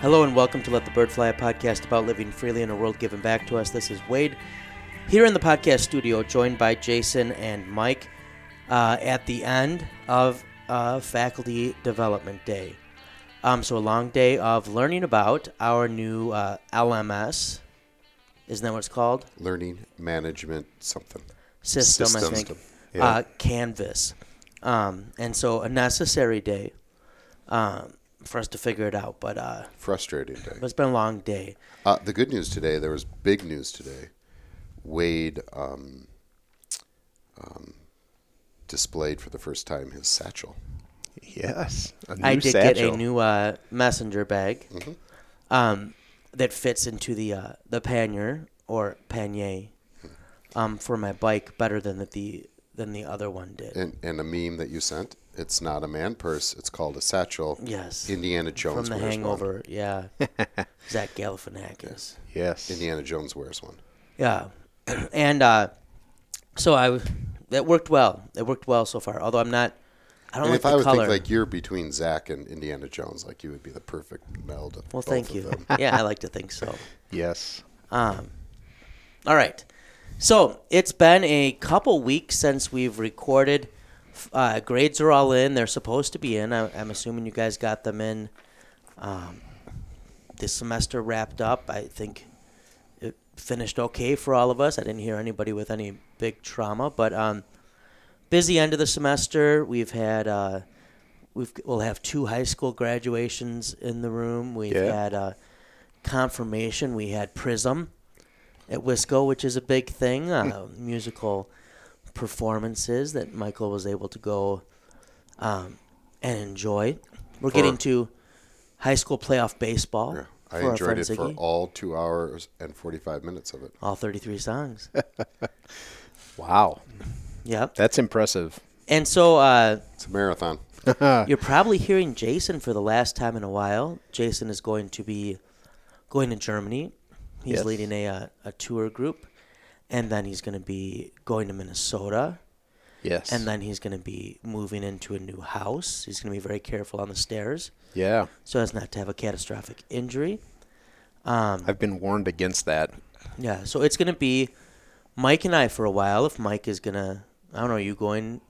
Hello and welcome to Let the Bird Fly, a podcast about living freely in a world given back to us. This is Wade here in the podcast studio, joined by Jason and Mike uh, at the end of uh, Faculty Development Day. Um, so, a long day of learning about our new uh, LMS. Isn't that what it's called? Learning management something. System, I System. think. Yeah. Uh, Canvas. Um, and so, a necessary day um, for us to figure it out. But, uh, Frustrating day. but it's been a long day. Uh, the good news today, there was big news today. Wade um, um, displayed for the first time his satchel. Yes. a I new did get a new uh, messenger bag Mm-hmm. um, that fits into the uh, the pannier or panier um, for my bike better than the, the than the other one did. And, and a meme that you sent, it's not a man purse, it's called a satchel. yes, Indiana Jones from Jones the wears Hangover. Yeah, Zach Galifianakis. Yes. Indiana Jones wears one. Yeah, and uh, so I that worked well. It worked well so far. Although I'm not. I don't And like if the I would color. think like you're between Zach and Indiana Jones, like you would be the perfect meld of well, both thank of you. them. yeah, I like to think so. Yes. Um, all right. So it's been a couple weeks since we've recorded. Uh, grades are all in. They're supposed to be in. I, I'm assuming you guys got them in. Um, this semester wrapped up. I think it finished okay for all of us. I didn't hear anybody with any big trauma, but um, busy end of the semester. We've had uh, we've we'll have two high school graduations in the room. We've Yeah. had uh, confirmation. We had Prism at Wisco, which is a big thing. Uh, musical performances that Michael was able to go um, and enjoy. We're For- getting to high school playoff baseball. Yeah. I enjoyed it for all two hours and 45 minutes of it. all 33 songs. Wow. yep. That's impressive. And so uh, It's a marathon. You're probably hearing Jason for the last time in a while. Jason is going to be going to Germany. He's Yes. leading a uh, a tour group, and then he's going to be going to Minnesota, Yes. and then he's going to be moving into a new house. He's going to be very careful on the stairs yeah. so as not to have a catastrophic injury. Um, I've been warned against that. yeah, so it's going to be Mike and I for a while. If Mike is going to, I don't know, are you going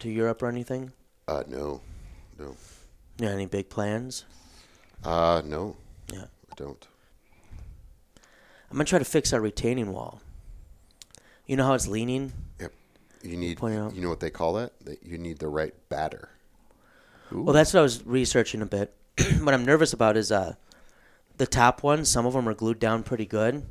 to Europe or anything? Uh, no, no, Yeah, any big plans? uh, no, Yeah. I don't. I'm gonna try to fix our retaining wall. You know how it's leaning? Yep. You need. Point out. You know what they call that? That you need the right batter. Well, that's what I was researching a bit. what I'm nervous about is uh, the top ones. Some of them are glued down pretty good,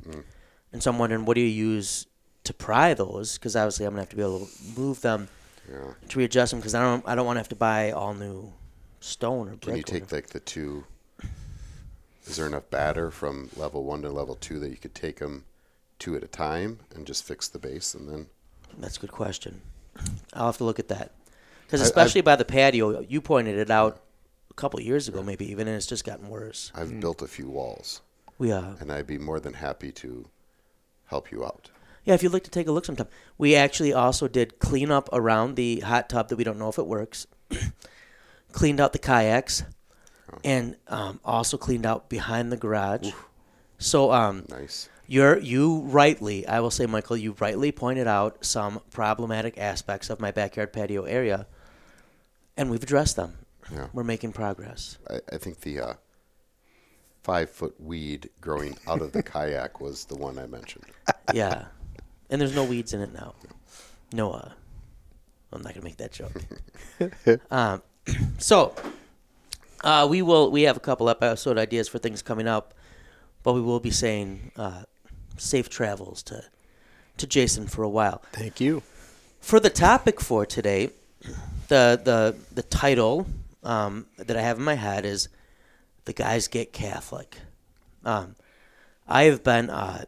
and so I'm wondering what do you use to pry those? Because obviously I'm gonna have to be able to move them Yeah. to readjust them. Because I don't I don't want to have to buy all new stone or brick. Can you take like the two? Is there enough batter from level one to level two that you could take them two at a time and just fix the base and then? That's a good question. I'll have to look at that. Because I- I've- especially by the patio, you pointed it out a couple years ago, maybe even, and it's just gotten worse. I've built a few walls, We are, and I'd be more than happy to help you out. Yeah, if you'd like to take a look sometime. We actually also did clean up around the hot tub that we don't know if it works. cleaned out the kayaks, and um, also cleaned out behind the garage. So um, Nice. You're you rightly, I will say, Michael, you rightly pointed out some problematic aspects of my backyard patio area, and we've addressed them. Yeah. We're making progress. I, I think the uh, five foot weed growing out of the kayak was the one I mentioned. Yeah, and there's no weeds in it now. No, uh, I'm not gonna make that joke. um, so, uh, we will. We have a couple episode ideas for things coming up, but we will be saying uh, safe travels to to Jason for a while. Thank you. For the topic for today, the the the title um, that I have in my head is "The Guys Get Catholic." Um, I have been uh,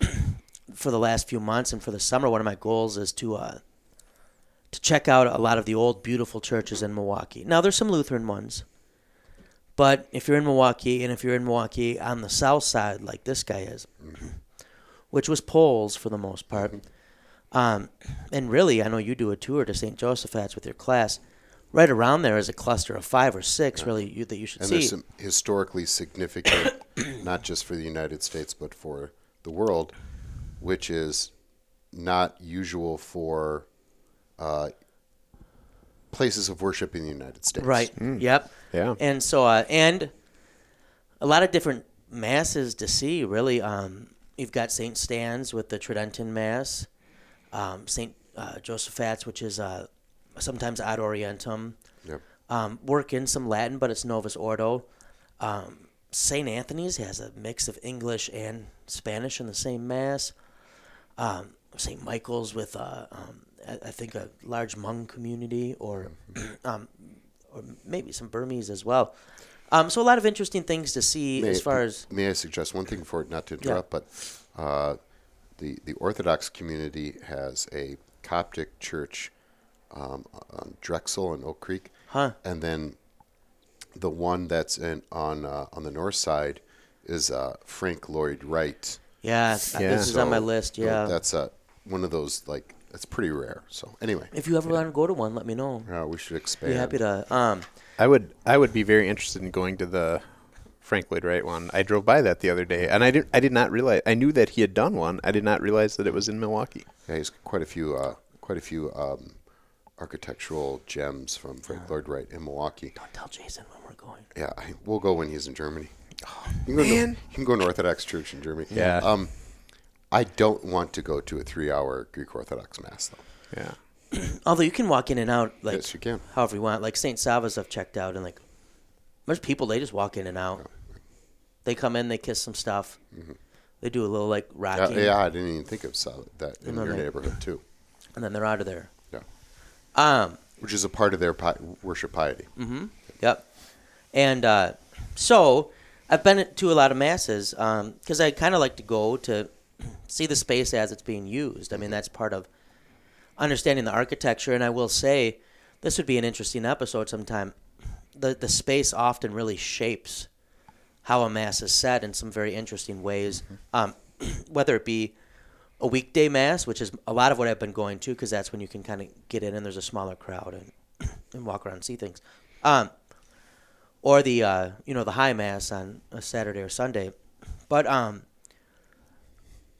for the last few months and for the summer. One of my goals is to uh, to check out a lot of the old beautiful churches in Milwaukee. Now there's some Lutheran ones, but if you're in Milwaukee and if you're in Milwaukee on the south side, like this guy is, which was Poles for the most part. Um, and really, I know you do a tour to St. Joseph's with your class. right around there is a cluster of five or six, really, you, that you should And see. And there's some historically significant, not just for the United States, but for the world, which is not usual for uh, places of worship in the United States. Right. Yep. Yeah. And so, uh, and a lot of different masses to see. Really, um, you've got Saint Stan's with the Tridentine Mass, um, Saint uh, Josaphat's, which is uh, sometimes ad orientem. Yep. Um, work in some Latin, but it's Novus Ordo. Um, Saint Anthony's has a mix of English and Spanish in the same mass. Um, Saint Michael's with, uh, um, I, I think, a large Hmong community, or um, or maybe some Burmese as well. Um, so a lot of interesting things to see May, as far as may I suggest one thing before not to interrupt, but uh, the the Orthodox community has a Coptic church um, on Drexel and Oak Creek, Huh. and then the one that's in on uh, on the north side is uh, Frank Lloyd Wright. yeah, Yeah. this is on my So, list. Yeah, that's uh, one of those like it's pretty rare. So anyway, if you ever want to go to one, let me know. uh, we should expand. Be happy to. Um, I would I would be very interested in going to the Frank Lloyd Wright one. I drove by that the other day, and I did I did not realize I knew that he had done one. I did not realize that it was in Milwaukee. Yeah, he's quite a few uh, quite a few um, architectural gems from Frank Lloyd Wright in Milwaukee. don't tell Jason when we're going. Yeah, I, we'll go when he's in Germany. you, can go to, man. you can go to Orthodox Church in Germany. Yeah. Um, I don't want to go to a three-hour Greek Orthodox Mass, though. Yeah. Although you can walk in and out like yes, you can. however you want. Like Saint Sava's, I've checked out, and like there's people they just walk in and out. They come in, they kiss some stuff. They do a little like Mm-hmm. Yeah, rocking, yeah, I didn't even think of that in your they- neighborhood too. and then they're out of there. Yeah, Um, which is a part of their pi- worship piety. Yep. And uh, so I've been to a lot of masses because I kind of like to go to see the space as it's being used. I mean, that's part of understanding the architecture. And I will say, this would be an interesting episode sometime. The the space often really shapes how a mass is set in some very interesting ways. Um, whether it be a weekday mass, which is a lot of what I've been going to, because that's when you can kind of get in and there's a smaller crowd and and walk around and see things. Um, or the uh, you know the high mass on a Saturday or Sunday, but um,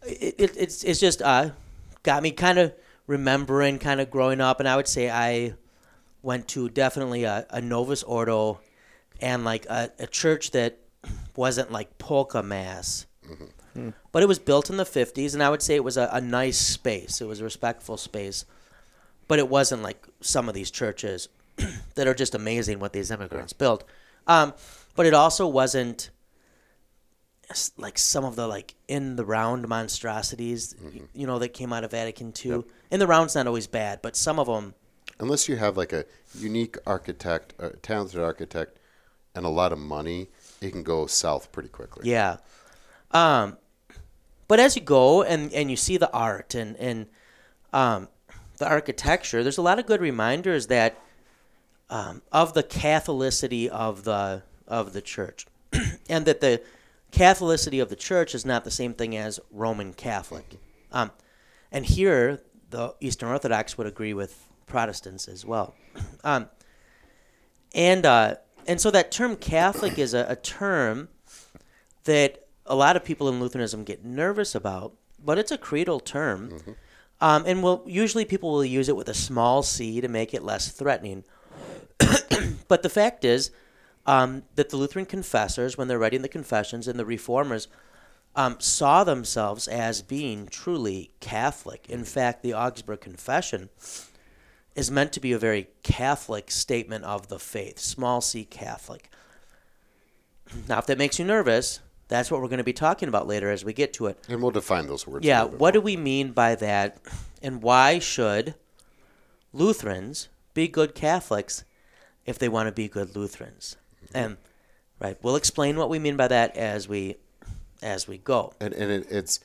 it, it it's it's just uh, got me kind of remembering kind of growing up, and I would say I went to definitely a, a Novus Ordo and like a, a church that wasn't like polka mass. But it was built in the 50s, and I would say it was a, a nice space. It was a respectful space. But it wasn't like some of these churches that are just amazing what these immigrants built. Um, but it also wasn't s- like some of the like in the round monstrosities, y- you know, that came out of Vatican II. In the round's not always bad, but some of them, Unless you have like a unique architect, a talented architect, and a lot of money, it can go south pretty quickly. yeah. Um, but as you go and, and you see the art and, and um, the architecture, there's a lot of good reminders that um, of the Catholicity of the of the church, and that the Catholicity of the church is not the same thing as Roman Catholic. Um, and here, the Eastern Orthodox would agree with Protestants as well. Um, and uh, and so that term Catholic is a, a term that a lot of people in Lutheranism get nervous about, but it's a creedal term. Um, and will usually people will use it with a small c to make it less threatening. but the fact is um, that the Lutheran confessors, when they're writing the confessions, and the reformers um, saw themselves as being truly Catholic. In fact, the Augsburg Confession is meant to be a very Catholic statement of the faith, small c Catholic. Now, if that makes you nervous, that's what we're going to be talking about later as we get to it. And we'll define those words. Yeah, what do we mean by that? And why should Lutherans be good Catholics if they want to be good Lutherans? And right, we'll explain what we mean by that as we as we go. and and it, it's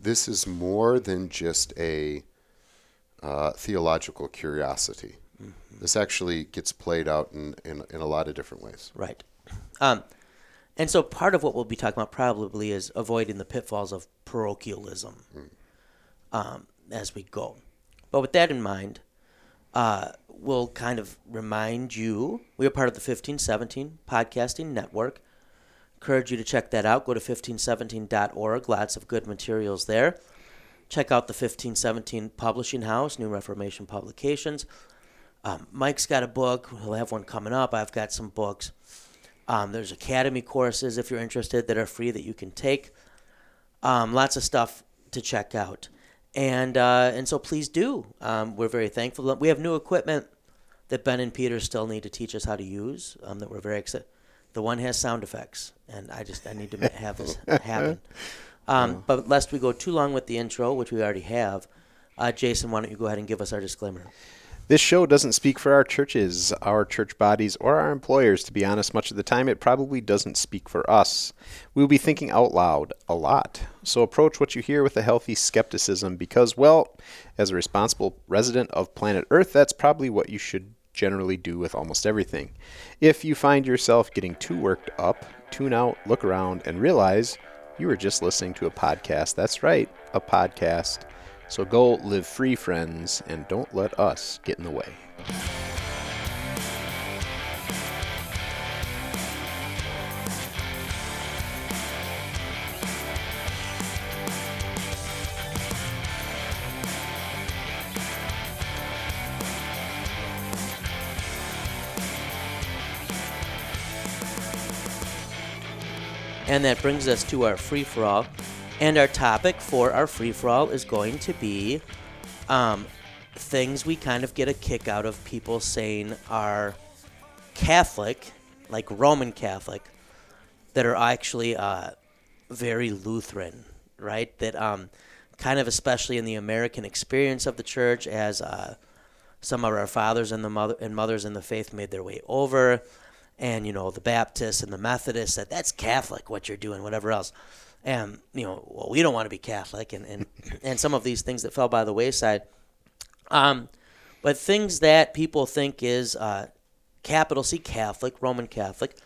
this is more than just a uh, theological curiosity. Mm-hmm. This actually gets played out in, in in a lot of different ways. Right. Um, and so part of what we'll be talking about probably is avoiding the pitfalls of parochialism um, as we go. But with that in mind, uh, will kind of remind you we are part of the 1517 podcasting network. Encourage you to check that out. Go to 1517.org. Lots of good materials there. Check out the 1517 Publishing House, New Reformation Publications. Um, Mike's got a book. He'll have one coming up. I've got some books. Um, there's academy courses if you're interested that are free that you can take. Um, lots of stuff to check out, and uh, and so please do. Um, we're very thankful. We have new equipment that Ben and Peter still need to teach us how to use. Um, that we're very excited. The one has sound effects, and I just I need to have this happen. Um, but lest we go too long with the intro, which we already have, uh, Jason, why don't you go ahead and give us our disclaimer? This show doesn't speak for our churches, our church bodies, or our employers. To be honest, much of the time it probably doesn't speak for us. We will be thinking out loud a lot. So approach what you hear with a healthy skepticism because, well, as a responsible resident of planet Earth, that's probably what you should generally do with almost everything. If you find yourself getting too worked up, tune out, look around, and realize you were just listening to a podcast. That's right, a podcast. So go live free, friends, and don't let us get in the way. And that brings us to our free for all. And our topic for our free for all is going to be um, things we kind of get a kick out of people saying are Catholic, like Roman Catholic, that are actually uh, very Lutheran, right? That um, kind of, especially in the American experience of the church, as uh, some of our fathers and the mother and mothers in the faith made their way over, and you know the Baptists and the Methodists said that's Catholic what you're doing, whatever else and you know, well, we don't want to be Catholic, and and, and some of these things that fell by the wayside. Um, but things that people think is uh, capital C Catholic, Roman Catholic,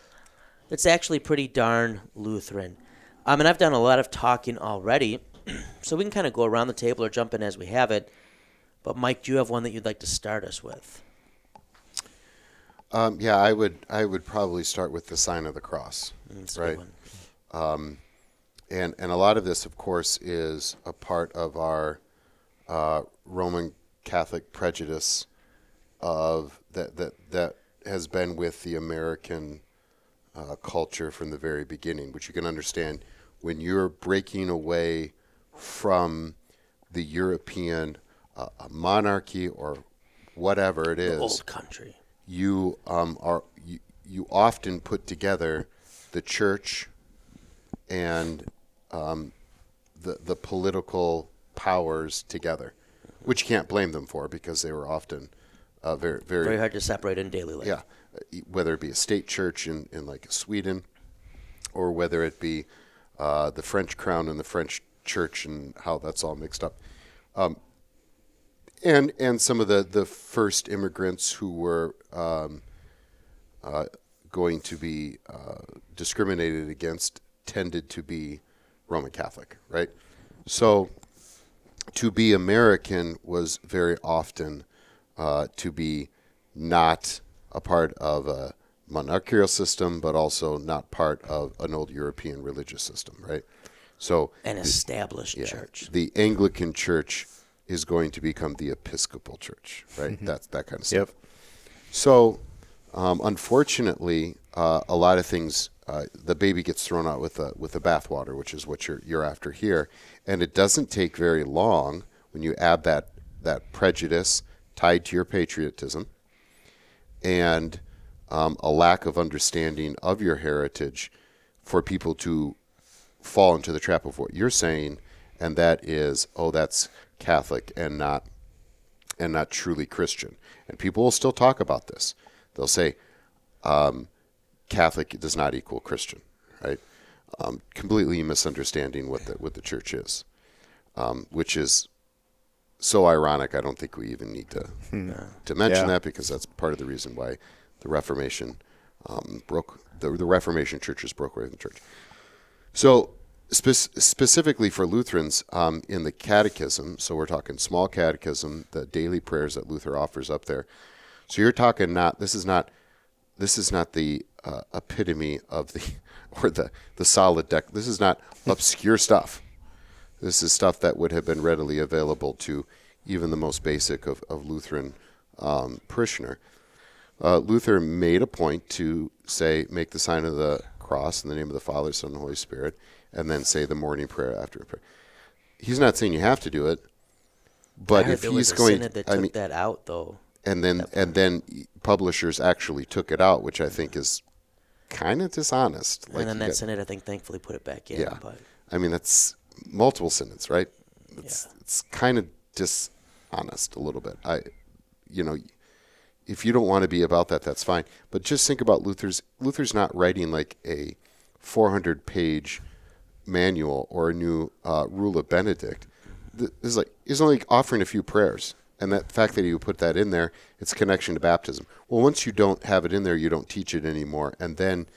it's actually pretty darn Lutheran. Um, and I've done a lot of talking already, so we can kind of go around the table or jump in as we have it. But Mike, do you have one that you'd like to start us with? Um, yeah, I would. I would probably start with the sign of the cross, That's a good right? one. And and a lot of this, of course, is a part of our uh, Roman Catholic prejudice of that that that has been with the American uh, culture from the very beginning, which you can understand when you're breaking away from the European uh, monarchy or whatever it is the Old country. you um, are you, you often put together the church and um, the the political powers together, which you can't blame them for because they were often uh, very very Very hard to separate in daily life. yeah, whether it be a state church in, in like Sweden, or whether it be uh, the French crown and the French church and how that's all mixed up, um, and and some of the the first immigrants who were um, uh, going to be uh, discriminated against tended to be Roman Catholic, right? So to be American was very often uh, to be not a part of a monarchical system, but also not part of an old European religious system, right? So An established yeah, church. the Anglican Church is going to become the Episcopal Church, right? That's that kind of stuff. Yep. So, um, unfortunately, uh, a lot of things, uh, the baby gets thrown out with the with the bathwater, which is what you're you're after here, and it doesn't take very long when you add that that prejudice tied to your patriotism, and um, a lack of understanding of your heritage, for people to fall into the trap of what you're saying, and that is, oh, that's Catholic and not and not truly Christian. And people will still talk about this. They'll say um, Catholic does not equal Christian, right? Um, completely misunderstanding what the what the church is, um, which is so ironic. I don't think we even need to to mention Yeah. that because that's part of the reason why the Reformation um, broke the the Reformation churches broke away from the church. So Spe- specifically for Lutherans, um, in the Catechism, so we're talking small Catechism, the daily prayers that Luther offers up there. So you're talking not. This is not. This is not the uh, epitome of the or the the solid deck. This is not obscure stuff. This is stuff that would have been readily available to even the most basic of, of Lutheran um, parishioner. Uh, Luther made a point to say, make the sign of the cross in the name of the Father, Son, and Holy Spirit, and then say the morning prayer after prayer. He's not saying you have to do it, but if he's going, that I mean, that out though. and then and then publishers actually took it out, which I think is kind of dishonest. and then that got- synod, I think, thankfully put it back in. Yeah. But I mean, that's multiple synods, right? It's Yeah. it's kind of dishonest a little bit. I, you know, if you don't want to be about that, that's fine. But just think about Luther's. Luther's not writing like a 400 page manual or a new uh, rule of Benedict. Th- This is like he's only offering a few prayers, and that fact that you put that in there, it's a connection to baptism. Well, once you don't have it in there, you don't teach it anymore, and then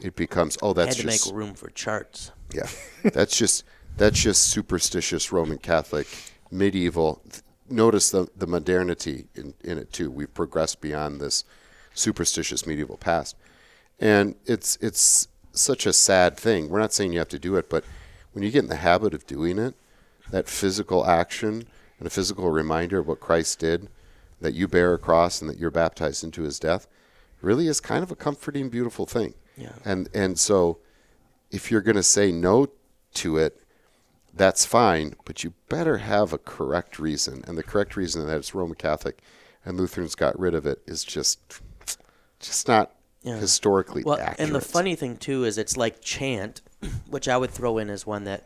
it becomes oh, that's had to just make room for charts. yeah, that's just that's just superstitious Roman Catholic medieval. Notice the the modernity in, in it too. We've progressed beyond this superstitious medieval past, and it's it's such a sad thing. We're not saying you have to do it, but when you get in the habit of doing it, that physical action and a physical reminder of what Christ did, that you bear a cross and that you're baptized into His death, really is kind of a comforting, beautiful thing. Yeah. And and so if you're going to say no to it, that's fine, but you better have a correct reason. And the correct reason that it's Roman Catholic and Lutherans got rid of it is just just not Yeah. historically Well, accurate. and the funny thing too is it's like chant, which I would throw in as one that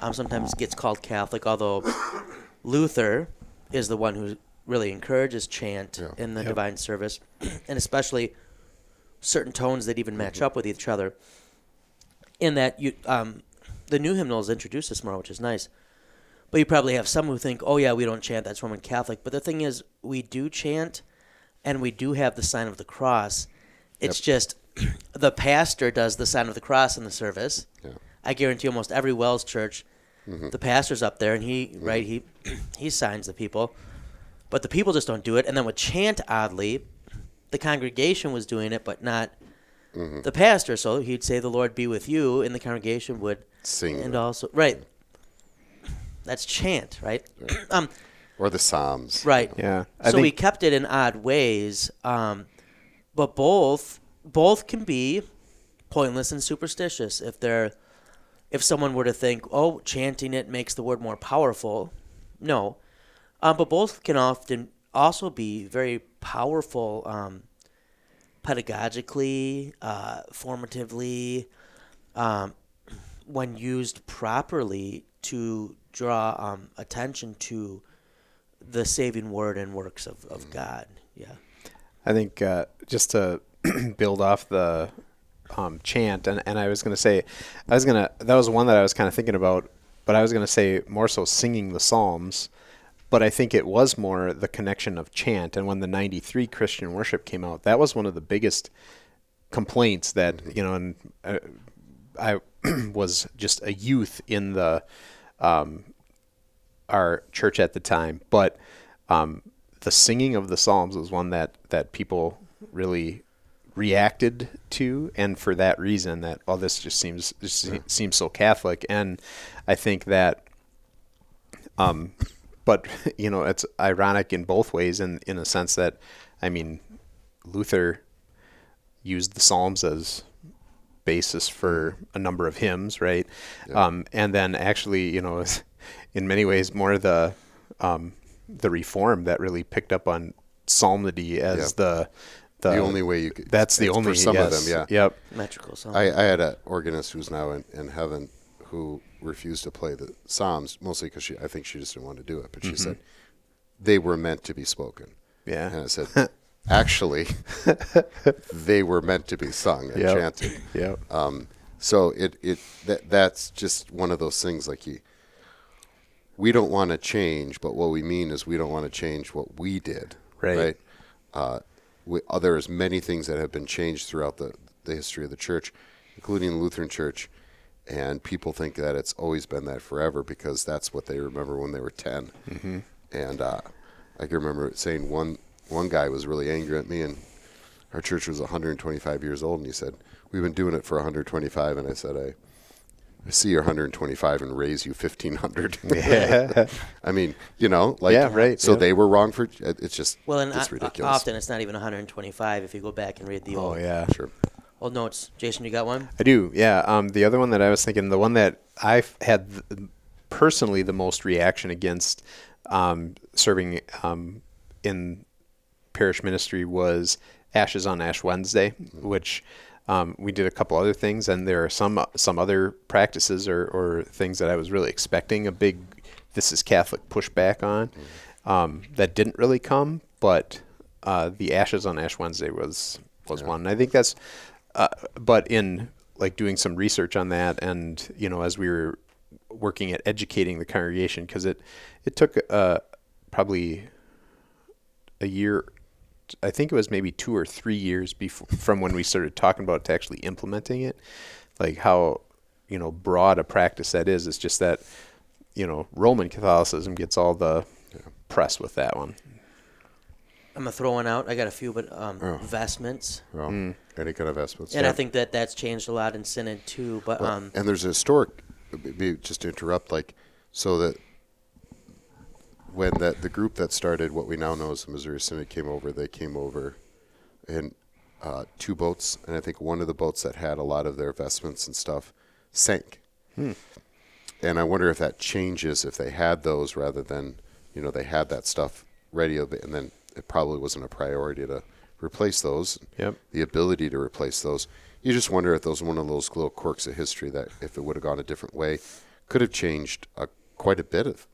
um, sometimes gets called Catholic, although Luther is the one who really encourages chant Yeah. in the divine service, and especially certain tones that even match up with each other. In that you, um, the new hymnals introduce this more, which is nice. But you probably have some who think, "Oh yeah, we don't chant. That's Roman Catholic." But the thing is, we do chant, and we do have the sign of the cross. It's just the pastor does the sign of the cross in the service. Yeah. I guarantee almost every WELS church, Mm-hmm. the pastor's up there and he right he he signs the people, but the people just don't do it. And then with chant, oddly, the congregation was doing it, but not Mm-hmm. the pastor. So he'd say, "The Lord be with you," and the congregation would Sing and the- also right. That's chant, right? um, or the Psalms. right. Yeah, I so we kept it in odd ways, um, but both both can be pointless and superstitious if they're if someone were to think, oh, chanting it makes the word more powerful. No, um, but both can often also be very powerful um, pedagogically, uh, formatively, um, when used properly to draw um, attention to the saving word and works of, of God. Yeah. I think uh, just to build off the um, chant, and, and I was going to say, I was to, that was one that I was kind of thinking about, but I was going to say more so singing the Psalms, but I think it was more the connection of chant. And when the 93 Christian worship came out, that was one of the biggest complaints that, you know, and uh, I was just a youth in the, um, our church at the time, but um, the singing of the psalms was one that that people really reacted to, and for that reason, that well, this just seems this seems so Catholic, and I think that, um, but you know, it's ironic in both ways, in in a sense that, I mean, Luther used the psalms as basis for a number of hymns, right? Um, and then actually, you know, in many ways, more the um, the reform that really picked up on psalmody as Yeah. the, the The only way you could- That's the only for some of them, yeah. Yep. Metrical song. I, I had an organist who's now in, in heaven who refused to play the Psalms, mostly because she, I think she just didn't want to do it. But she said they were meant to be spoken. Yeah. And I said, actually, they were meant to be sung and Yep. chanted. Yep. Um, so it, it that, that's just one of those things like you, we don't want to change, but what we mean is we don't want to change what we did. Right. Uh, we, uh, there's many things that have been changed throughout the, the history of the church, including the Lutheran Church, and people think that it's always been that forever because that's what they remember when they were 10 mm-hmm. and uh, I can remember saying one one guy was really angry at me and our church was 125 years old and he said we've been doing it for 125 and I said I see you're 125 and raise you 1500. Yeah. I mean, you know, like Yeah, right, So yeah. they were wrong for it's just Well, and it's o- ridiculous. often it's not even 125 if you go back and read the Oh old, yeah. Sure. old notes. Jason, you got one? I do, yeah. Um, the other one that I was thinking, the one that I've had th- personally the most reaction against um, serving um, in parish ministry was Ashes on Ash Wednesday, which um, we did a couple other things, and there are some some other practices or, or things that I was really expecting a big "this is Catholic" pushback on um, that didn't really come, but uh, the Ashes on Ash Wednesday was was one. And I think that's uh, but in like doing some research on that and you know as we were working at educating the congregation because it it took uh, probably a year i think it was maybe two or three years before from when we started talking about it to actually implementing it like how you know broad a practice that is it's just that you know roman catholicism gets all the press with that one I'm gonna throw one out. I got a few, but um, Oh. vestments, Well, any kind of vestments. and yeah. I think that that's changed a lot in synod too. But Well, um, and there's a historic, maybe just to interrupt, like, so that when that the group that started what we now know as the Missouri Synod came over, they came over in uh, two boats, and I think one of the boats that had a lot of their vestments and stuff sank. And I wonder if that changes if they had those rather than, you know, they had that stuff ready, and then it probably wasn't a priority to replace those. Yep. The ability to replace those. You just wonder if those one of those little quirks of history that if it would have gone a different way, could have changed uh, quite a bit of,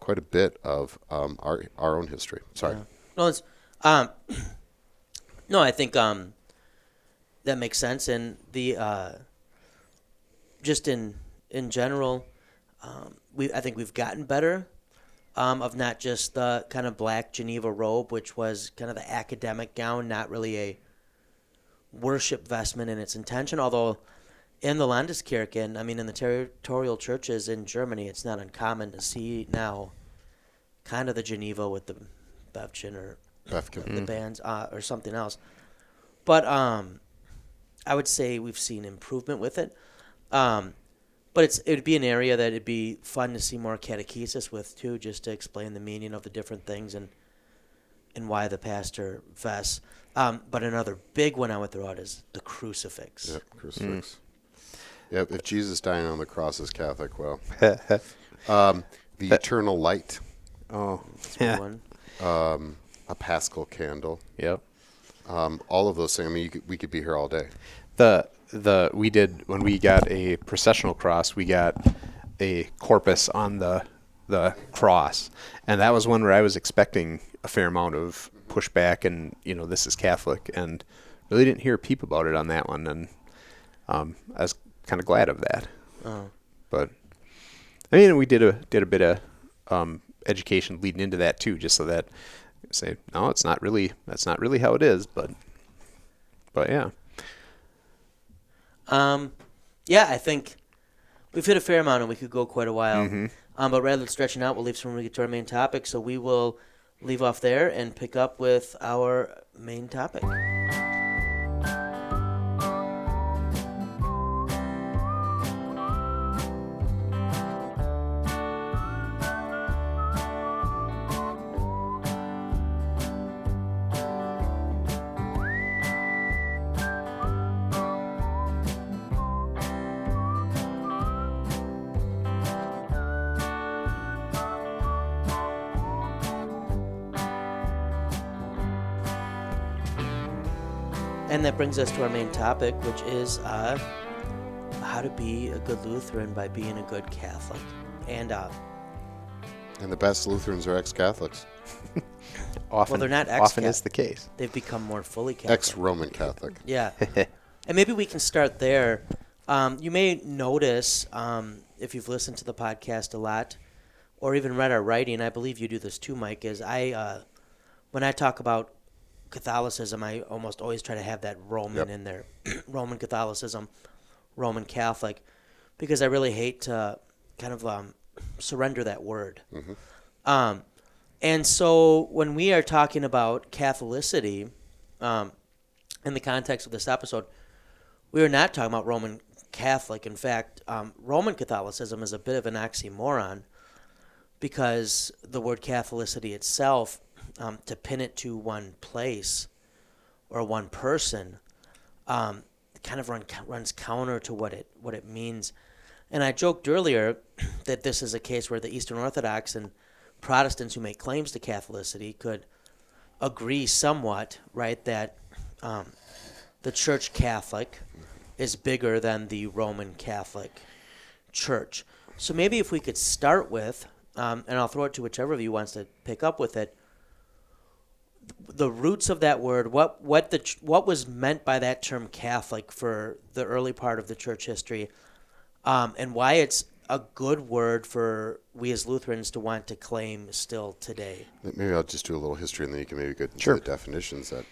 quite a bit of um, our our own history. Sorry. no, it's um, no, I think um, that makes sense, and the uh, just in in general, um, we I think we've gotten better um, of not just the kind of black Geneva robe, which was kind of the academic gown, not really a worship vestment in its intention. Although in the Landeskirchen, I mean, in the territorial churches in Germany, it's not uncommon to see now kind of the Geneva with the Beffchen or Befkin. the bands uh, or something else. But um, I would say we've seen improvement with it. Um, but it's it would be an area that it'd be fun to see more catechesis with too, just to explain the meaning of the different things and and why the pastor vests. Um, but another big one I would throw out is the crucifix. Yep. Crucifix. Yep. If Jesus dying on the cross is Catholic, well, oh um, the eternal light, That's a good one. um, a Paschal candle, yep um, all of those things. I mean, you could, we could be here all day. the the we did when we got a processional cross we got a corpus on the the cross and that was one where i was expecting a fair amount of pushback and you know this is catholic and really didn't hear a peep about it on that one and um, i was kind of glad of that Oh. but i mean we did a did a bit of um, education leading into that too just so that say no it's not really that's not really how it is but but yeah Um, yeah, I think we've hit a fair amount and we could go quite a while. Um, but rather than stretching out, we'll leave some room to get to our main topic. So we will leave off there and pick up with our main topic. Brings us to our main topic, which is uh, how to be a good Lutheran by being a good Catholic. And uh, And the best Lutherans are ex-Catholics, often well, they're not often ex-Catholic. is the case they've become more fully Catholic. ex-Roman Catholic. Yeah. and maybe we can start there. Um, you may notice um, if you've listened to the podcast a lot or even read our writing, I believe you do this too, Mike, is I, uh, when I talk about Catholicism, I almost always try to have that Roman Yep. in there. Roman Catholicism, Roman Catholic. because I really hate to kind of um, surrender that word. Um, and so when we are talking about Catholicity, um, in the context of this episode, we are not talking about Roman Catholic. In fact, um, Roman Catholicism is a bit of an oxymoron because the word Catholicity itself, um, to pin it to one place or one person, um, kind of run, runs counter to what it what it means. And I joked earlier that this is a case where the Eastern Orthodox and Protestants who make claims to Catholicity could agree somewhat, right, that um, the Church Catholic is bigger than the Roman Catholic Church. So maybe if we could start with, um, and I'll throw it to whichever of you wants to pick up with it, the roots of that word, what what the what was meant by that term Catholic for the early part of the church history, um, and why it's a good word for we as Lutherans to want to claim still today. Maybe I'll just do a little history, and then you can maybe get into Sure. the definitions. That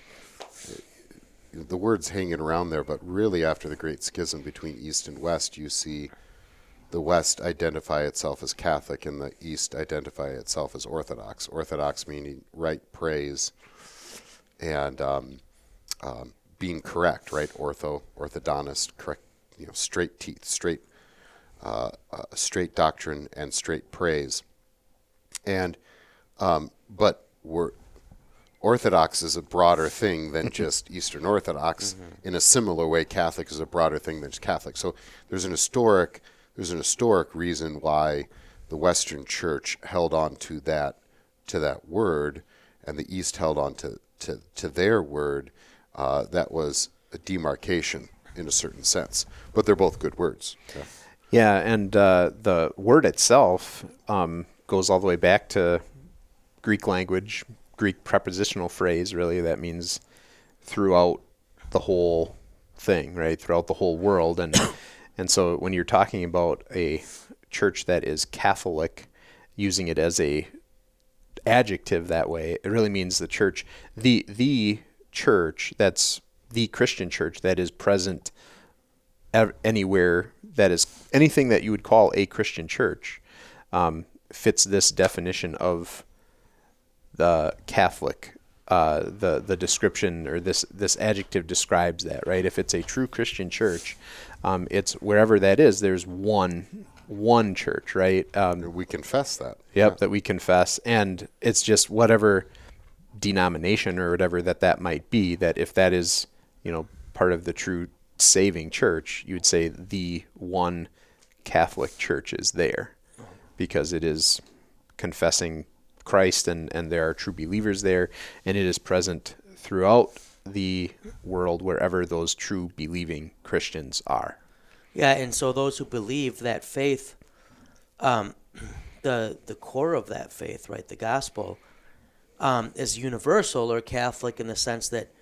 uh, the words hanging around there, but really after the Great Schism between East and West, you see the West identify itself as Catholic, and the East identify itself as Orthodox. Orthodox meaning right praise, and um, um, being correct, right? Ortho, orthodontist, correct, you know, straight teeth, straight, uh, uh, straight doctrine, and straight praise. And um, but we're Orthodox is a broader thing than just Eastern Orthodox. In a similar way, Catholic is a broader thing than just Catholic. So there's an historic there's an historic reason why the Western Church held on to that to that word, and the East held on to to, to their word. Uh, that was a demarcation in a certain sense, but they're both good words. Yeah. Yeah, and uh, the word itself um, goes all the way back to Greek language, Greek prepositional phrase, really, that means throughout the whole thing, right? Throughout the whole world. And, and so when you're talking about a church that is Catholic, using it as a adjective that way, it really means the church, the the church that's the Christian church that is present ev- anywhere that is anything that you would call a Christian church um, fits this definition of the Catholic. Uh, the the description or this this adjective describes that right. If it's a true Christian church, um, it's wherever that is. There's one one church, right? Um, We confess that. Yep, that we confess, and it's just whatever denomination or whatever that that might be. That if that is, you know, part of the true saving church, you would say the one Catholic church is there, because it is confessing Christ, and and there are true believers there, and it is present throughout the world wherever those true believing Christians are. Yeah, and so those who believe that faith, um, the the core of that faith, right, the gospel, um, is universal or Catholic in the sense that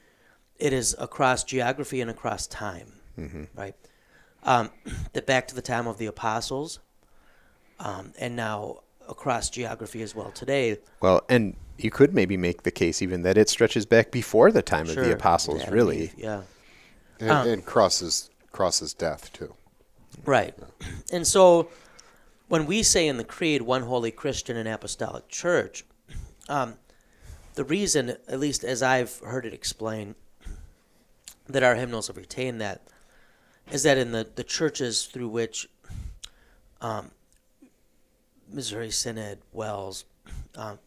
it is across geography and across time, right? Um, that back to the time of the apostles, um, and now across geography as well today. Well, and you could maybe make the case even that it stretches back before the time of the apostles, Adam really. Eve, yeah. And, and crosses crosses death too. Right. And so when we say in the Creed, one holy Christian and apostolic church, um, the reason, at least as I've heard it explained, that our hymnals have retained that is that in the, the churches through which um, Missouri Synod, WELS, um,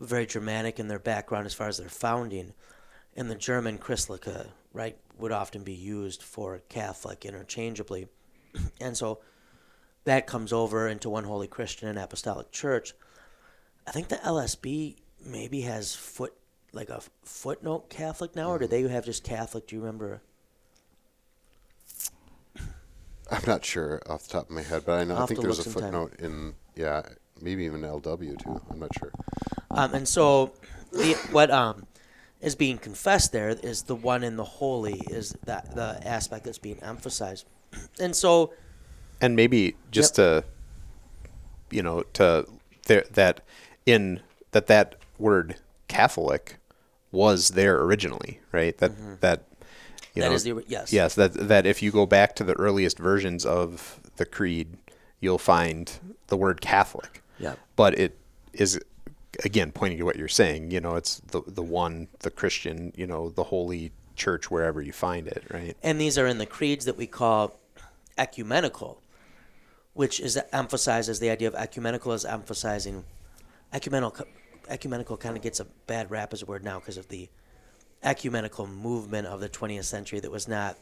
very Germanic in their background as far as their founding, and the German Christliche, right, would often be used for Catholic interchangeably. And so that comes over into one holy Christian and apostolic church. I think the LSB maybe has foot like a footnote Catholic now, or do they have just Catholic? Do you remember? I'm not sure off the top of my head, but I know I'll I think there's a footnote in yeah, maybe even LW too. I'm not sure. Um, and so the, what um, is being confessed there is the one in the holy is that the aspect that's being emphasized. And so And maybe just to, you know, to there that in that that word Catholic was there originally, right? That Mm-hmm. that You That know, is the yes. Yes, that that if you go back to the earliest versions of the creed, you'll find the word Catholic. Yeah. But it is again pointing to what you're saying. You know, it's the the one, the Christian. You know, the holy church wherever you find it. Right. And these are in the creeds that we call ecumenical, which is emphasizes the idea of ecumenical is emphasizing ecumenical. Ecumenical kind of gets a bad rap as a word now because of the ecumenical movement of the 20th century that was not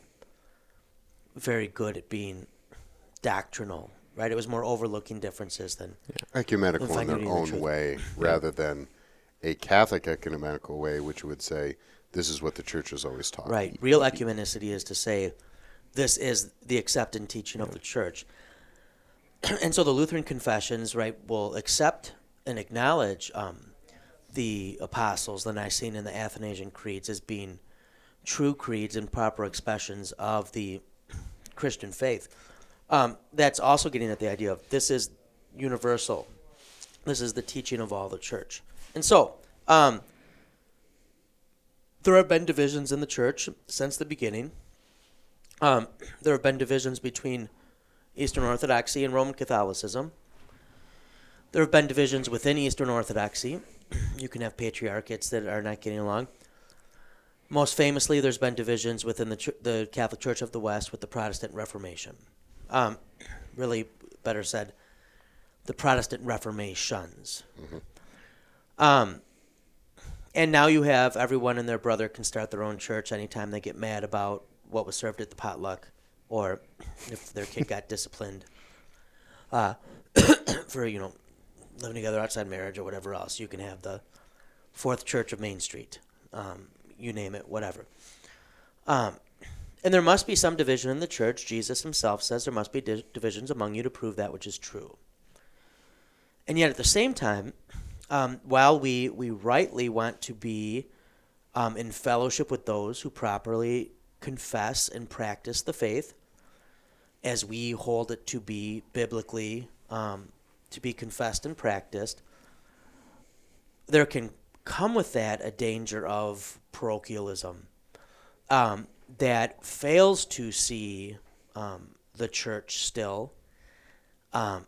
very good at being doctrinal, right? It was more overlooking differences than ecumenical We'll in their unity in the own way rather than a Catholic ecumenical way, which would say this is what the church has always taught. Right. Real ecumenicity is to say this is the accepted teaching of the church. and so the Lutheran confessions, right, will accept and acknowledge um, the apostles, the Nicene and the Athanasian creeds as being true creeds and proper expressions of the Christian faith. Um, that's also getting at the idea of this is universal. This is the teaching of all the church. And so, um, there have been divisions in the church since the beginning. Um, there have been divisions between Eastern Orthodoxy and Roman Catholicism. There have been divisions within Eastern Orthodoxy. You can have patriarchates that are not getting along. Most famously, there's been divisions within the, the Catholic Church of the West with the Protestant Reformation. Um, really, better said, the Protestant Reformations. Um, and now you have everyone and their brother can start their own church anytime they get mad about what was served at the potluck or if their kid got disciplined uh, for, you know, living together outside marriage or whatever else. You can have the Fourth Church of Main Street. Um, you name it, whatever. Um, and there must be some division in the church. Jesus himself says there must be di- divisions among you to prove that which is true. And yet, at the same time, um, while we, we rightly want to be um, in fellowship with those who properly confess and practice the faith, as we hold it to be biblically um, to be confessed and practiced, there can come with that a danger of parochialism um, that fails to see um, the church still. Um,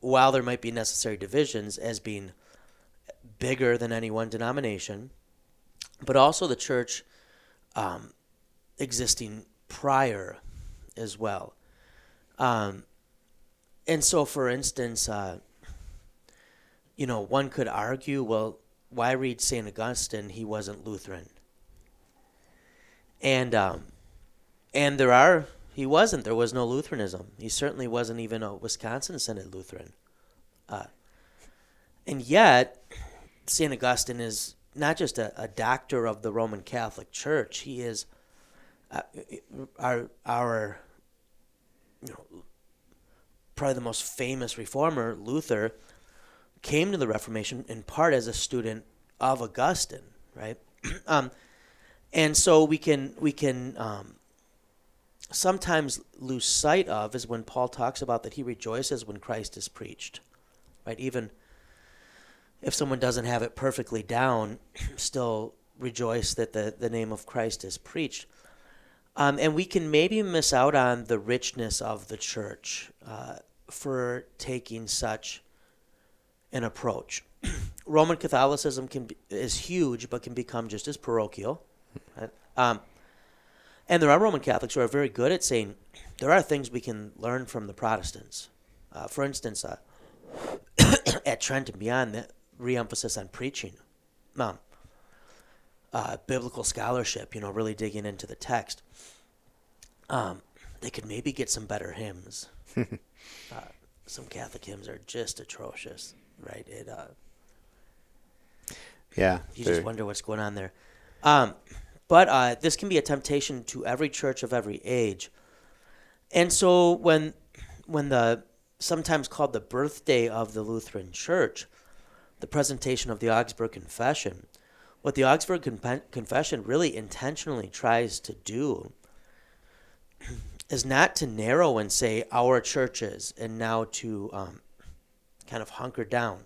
while there might be necessary divisions as being bigger than any one denomination, but also the church um, existing prior as well. Um, and so, for instance, uh, you know, one could argue, well, why read St. Augustine? He wasn't Lutheran. And, um, and there are, he wasn't. There was no Lutheranism. He certainly wasn't even a Wisconsin Synod Lutheran. Uh, and yet, St. Augustine is not just a, a doctor of the Roman Catholic Church, he is uh, our, our, you know, probably the most famous reformer, Luther, came to the Reformation in part as a student of Augustine, right? um, and so we can we can um, sometimes lose sight of is when Paul talks about that he rejoices when Christ is preached, right? Even if someone doesn't have it perfectly down, still rejoice that the, the name of Christ is preached. Um, and we can maybe miss out on the richness of the church uh, for taking such an approach. Roman Catholicism can be, is huge, but can become just as parochial. Um, and there are Roman Catholics who are very good at saying there are things we can learn from the Protestants. Uh, for instance, uh, at Trent and beyond, the re-emphasis on preaching, um, uh, biblical scholarship. You know, really digging into the text. Um, they could maybe get some better hymns. uh, some Catholic hymns are just atrocious, right? It uh, Yeah. you just wonder what's going on there. Um, but uh, this can be a temptation to every church of every age. And so when when the sometimes called the birthday of the Lutheran Church, the presentation of the Augsburg Confession, what the Augsburg Con- Confession really intentionally tries to do is not to narrow and say our churches and now to um, kind of hunker down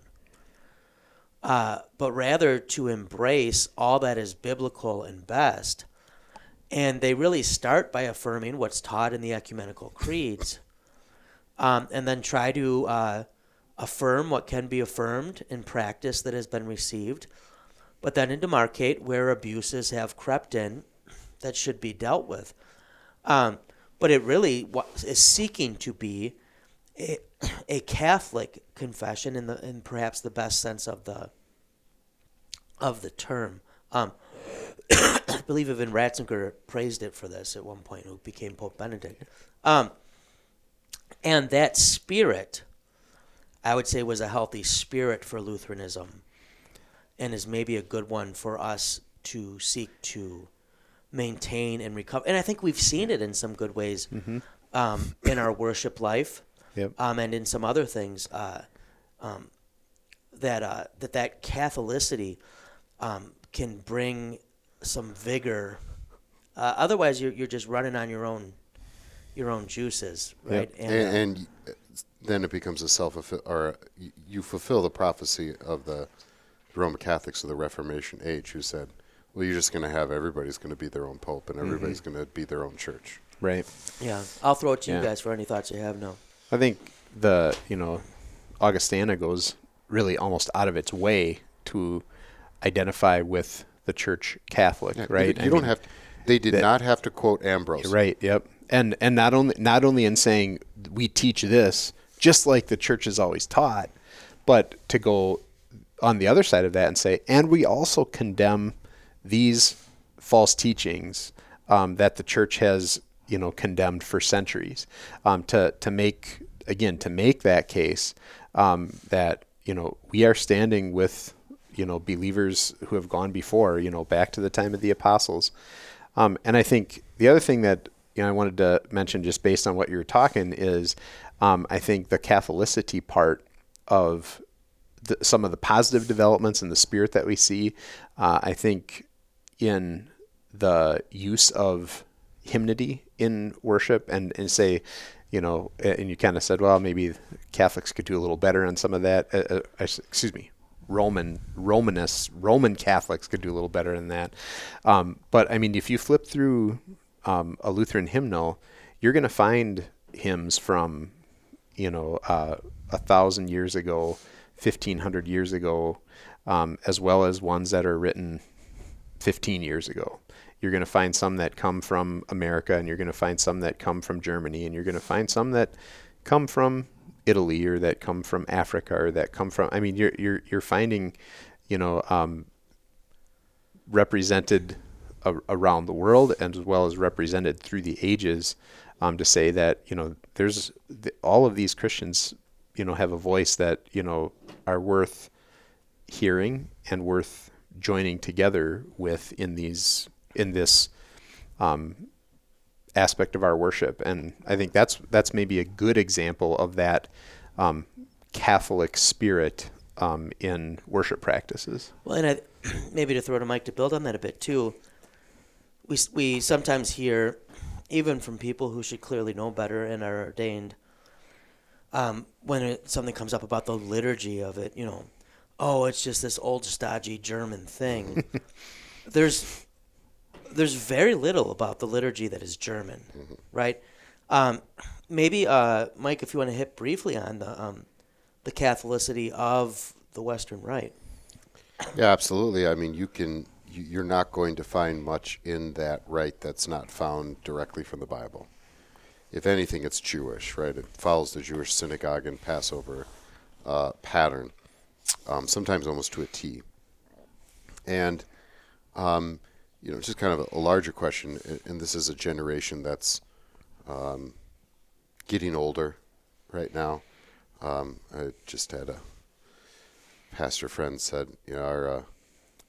uh, but rather to embrace all that is biblical and best, and they really start by affirming what's taught in the ecumenical creeds, um, and then try to uh, affirm what can be affirmed in practice that has been received, but then demarcate where abuses have crept in that should be dealt with. Um, but it really is seeking to be a, a Catholic confession in the in perhaps the best sense of the of the term. Um, I believe even Ratzinger praised it for this at one point, who became Pope Benedict. Um, and that spirit, I would say, was a healthy spirit for Lutheranism, and is maybe a good one for us to seek to maintain and recover. And I think we've seen it in some good ways um, in our worship life, Yep. um, and in some other things. Uh, um, that uh, that that Catholicity um, can bring some vigor. Uh, otherwise, you're you're just running on your own your own juices, right? and, uh, and then it becomes a self or you- you fulfill the prophecy of the Roman Catholics of the Reformation age, who said, "Well, you're just going to have everybody's going to be their own pope, and everybody's going to be their own church." Right. yeah, I'll throw it to Yeah. you guys for any thoughts you have. No. I think the you know Augustana goes really almost out of its way to identify with the Church Catholic, Yeah, right? You, don't mean, have. They did that- not have to quote Ambrose. Right. Yep. And and not only not only in saying we teach this just like the church has always taught, but to go on the other side of that and say, and we also condemn these false teachings um, that the church has you know condemned for centuries. Um, to to make again to make that case um, that you know we are standing with you know believers who have gone before you know back to the time of the apostles um, and I think the other thing that you know I wanted to mention, just based on what you were talking, is um, I think the Catholicity part of the, some of the positive developments in the spirit that we see. Uh, I think in the use of hymnody in worship and, and say, you know, and you kind of said, well, maybe Catholics could do a little better on some of that. Uh, uh, excuse me, Roman Romanists, Roman Catholics could do a little better than that. Um, but I mean, if you flip through um, a Lutheran hymnal, you're going to find hymns from, you know, uh, a thousand years ago, fifteen hundred years ago, um, as well as ones that are written 15 years ago. You're going to find some that come from America, and you're going to find some that come from Germany, and you're going to find some that come from Italy or that come from Africa or that come from. I mean, you're you're you're finding, you know, um, represented a, around the world and as well as represented through the ages, um, to say that you know there's the, all of these Christians, you know, have a voice that you know are worth hearing and worth joining together with in these in this um, aspect of our worship and I think that's that's maybe a good example of that um, Catholic spirit um, in worship practices. Well, and I, maybe to throw to Mike to build on that a bit too. We we sometimes hear, even from people who should clearly know better and are ordained, um, when it, something comes up about the liturgy of it, you know, oh, it's just this old stodgy German thing. there's there's very little about the liturgy that is German, right? Um, maybe uh, Mike, if you want to hit briefly on the um, the Catholicity of the Western Rite. Yeah, absolutely. I mean, you can. you- You're not going to find much in that rite that's not found directly from the Bible. If anything, it's Jewish, right? It follows the Jewish synagogue and Passover uh, pattern, um, sometimes almost to a T. And um, you know, just kind of a, a larger question, and this is a generation that's um, getting older right now. Um, I just had a pastor friend said, you know, our uh,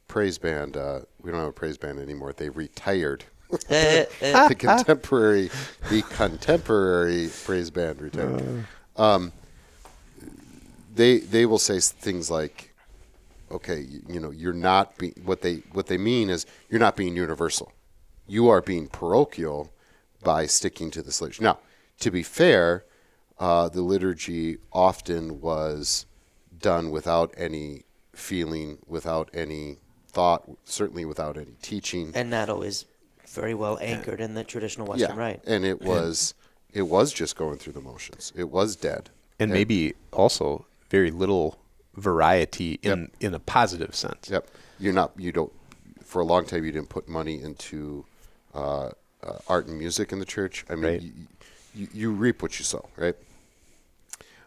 praise band, uh, we don't have a praise band anymore. They retired. the contemporary, the contemporary praise band retired. Um, they they will say things like, okay, you, you know, you're not be, what they what they mean is you're not being universal. You are being parochial by sticking to this liturgy. Now, to be fair, uh, the liturgy often was done without any feeling, without any thought, certainly without any teaching. and not always very well anchored in the traditional Western rite. and it was it was just going through the motions. It was dead. and maybe also very little variety in Yep. in a positive sense. Yep. You're not. You don't. For a long time, you didn't put money into uh, uh, art and music in the church. I mean, Right. you, you, you reap what you sow, right?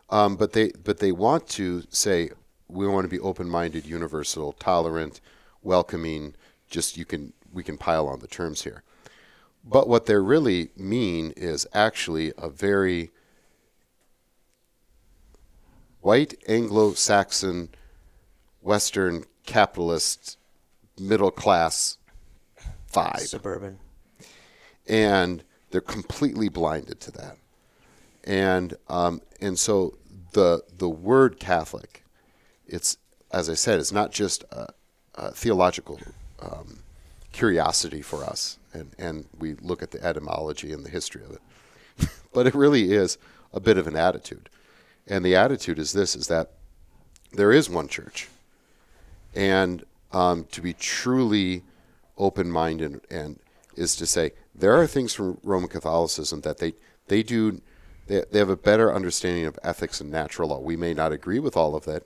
Um, but they but they want to say we want to be open-minded, universal, tolerant, welcoming. Just you can we can pile on the terms here. But what they really mean is actually a very white Anglo-Saxon Western capitalist middle class vibe. Suburban. And they're completely blinded to that. And um, and so the the word Catholic, it's as I said, it's not just a, a theological um, curiosity for us, and and we look at the etymology and the history of it, but it really is a bit of an attitude, and the attitude is this: is that there is one church, and um, to be truly open-minded and is to say there are things from Roman Catholicism that they they do they, they have a better understanding of ethics and natural law. We may not agree with all of that,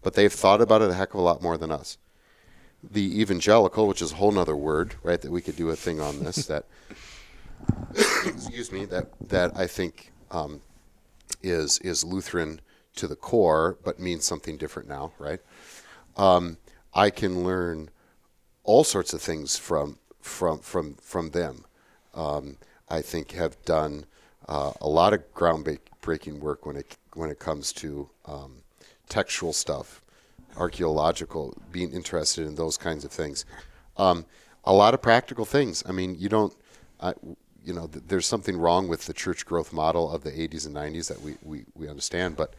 but they've thought about it a heck of a lot more than us. The evangelical, which is a whole nother word, right? That we could do a thing on this. that excuse me. That that I think um, is is Lutheran to the core, but means something different now, right? Um, I can learn all sorts of things from from from from them. Um, I think have done uh, a lot of groundbreaking work when it when it comes to um, textual stuff, archaeological, being interested in those kinds of things. Um, a lot of practical things. I mean, you don't. I, you know, th- there's something wrong with the church growth model of the 80s and 90s that we, we, we understand, but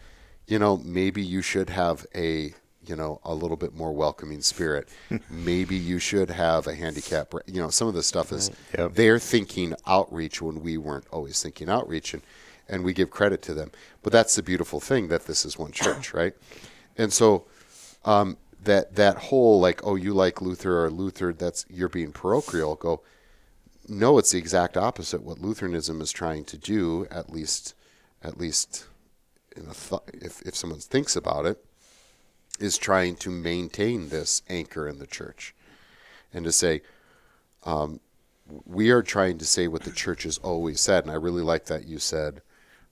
you know, maybe you should have a you know a little bit more welcoming spirit. maybe you should have a handicap. You know, some of the stuff is Yep. they're thinking outreach when we weren't always thinking outreach, and and we give credit to them. But that's the beautiful thing that this is one church, right? And so um, that that whole like, oh, you like Luther or Luther, that's you're being parochial. Go, no, it's the exact opposite. What Lutheranism is trying to do, at least, at least, in a th- if if someone thinks about it, is trying to maintain this anchor in the church, and to say, um, we are trying to say what the church has always said, and I really like that you said.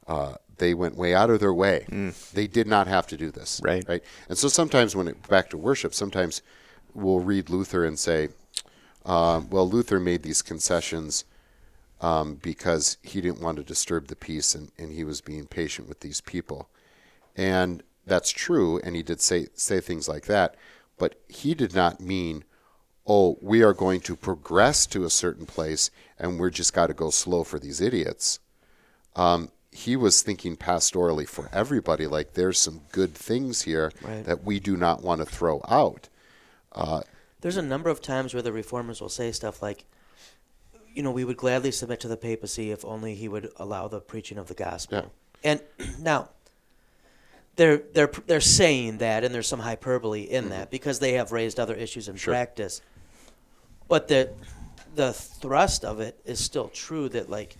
Uh, they went way out of their way. They did not have to do this, Right. Right. And so sometimes when it back to worship, sometimes we'll read Luther and say, um, well, Luther made these concessions um, because he didn't want to disturb the peace and, and he was being patient with these people. And that's true, and he did say, say things like that, but he did not mean, oh, we are going to progress to a certain place and we're just got to go slow for these idiots. Um, he was thinking pastorally for everybody, like there's some good things here Right. that we do not want to throw out. There's a number of times where the reformers will say stuff like, you know, we would gladly submit to the papacy if only he would allow the preaching of the gospel. And now, they're they're they're saying that, and there's some hyperbole in that mm-hmm. because they have raised other issues in Sure. practice. But the the thrust of it is still true that like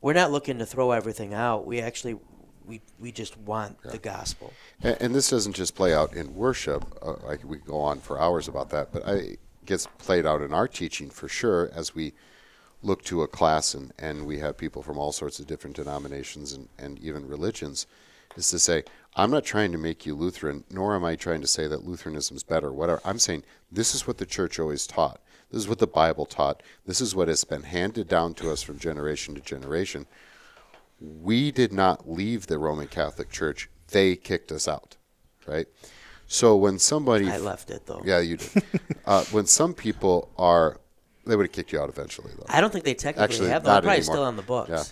we're not looking to throw everything out. We actually we we just want the gospel. And, and this doesn't just play out in worship. Uh, like we go on for hours about that, but I, it gets played out in our teaching for sure as we look to a class and, and we have people from all sorts of different denominations and, and even religions, is to say, I'm not trying to make you Lutheran, nor am I trying to say that Lutheranism is better, whatever. I'm saying this is what the church always taught. This is what the Bible taught. This is what has been handed down to us from generation to generation we did not leave the Roman Catholic Church. They kicked us out, right? So when somebody, I left it though. yeah, you did. uh, when some people are, they would have kicked you out eventually, though. I don't think they technically Actually, have them. They're not probably anymore. still on the books. Yeah. Um,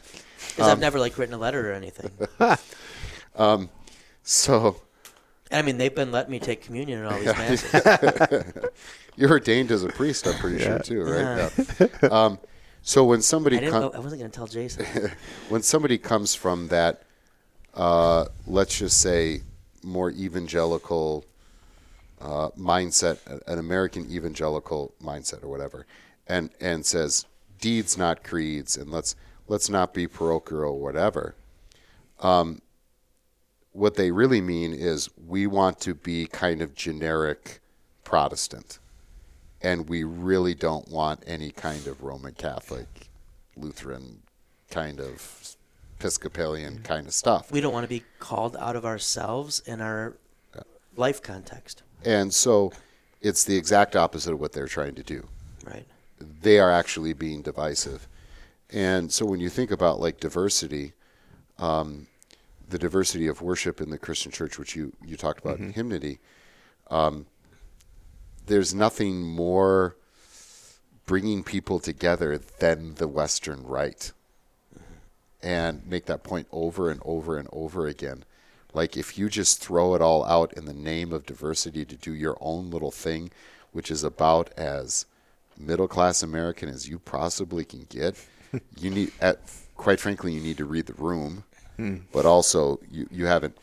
Because I've never like written a letter or anything. So And I mean, they've been letting me take communion in all these masses. you're ordained as a priest, I'm pretty sure too, right? Yeah. Um, so when somebody I didn't. I wasn't going to tell Jason. when somebody comes from that, uh, let's just say, more evangelical uh, mindset, an American evangelical mindset or whatever, and and says deeds not creeds and let's let's not be parochial or whatever um, what they really mean is we want to be kind of generic protestant and we really don't want any kind of roman catholic lutheran kind of episcopalian kind of stuff We don't want to be called out of ourselves in our life context, and so it's the exact opposite of what they're trying to do right? they are actually being divisive. And so when you think about like diversity, um, the diversity of worship in the Christian church, which you, you talked about in hymnody, um, there's nothing more bringing people together than the Western Rite. And make that point over and over and over again. Like if you just throw it all out in the name of diversity to do your own little thing, which is about as middle class American as you possibly can get, you need, at, quite frankly, you need to read the room, hmm. but also you, you haven't,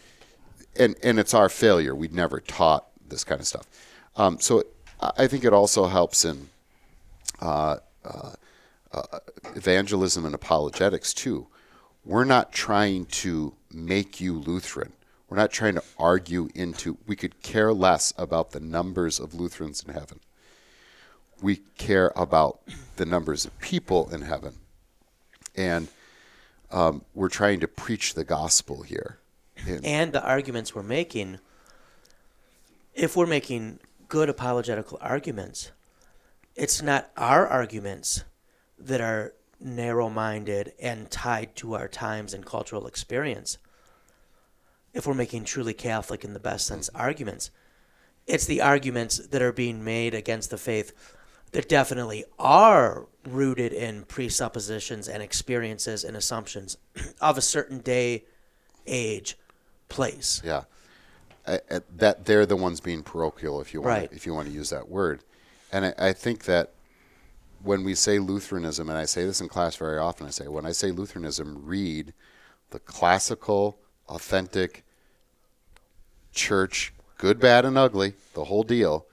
and, and it's our failure. We'd never taught this kind of stuff. Um, so I think it also helps in uh, uh, uh, evangelism and apologetics too. We're not trying to make you Lutheran. We're not trying to argue into, we could care less about the numbers of Lutherans in heaven we care about the numbers of people in heaven. And um, we're trying to preach the gospel here. And, And the arguments we're making, if we're making good apologetical arguments, it's not our arguments that are narrow minded and tied to our times and cultural experience. If we're making truly Catholic in the best sense arguments, it's the arguments that are being made against the faith that definitely are rooted in presuppositions and experiences and assumptions of a certain day, age, place. yeah, I, I, that they're the ones being parochial, if you want, Right. if you want to use that word. And I, I think that when we say Lutheranism, and I say this in class very often, I say when I say Lutheranism, read the classical, authentic church, good, bad, and ugly, the whole deal,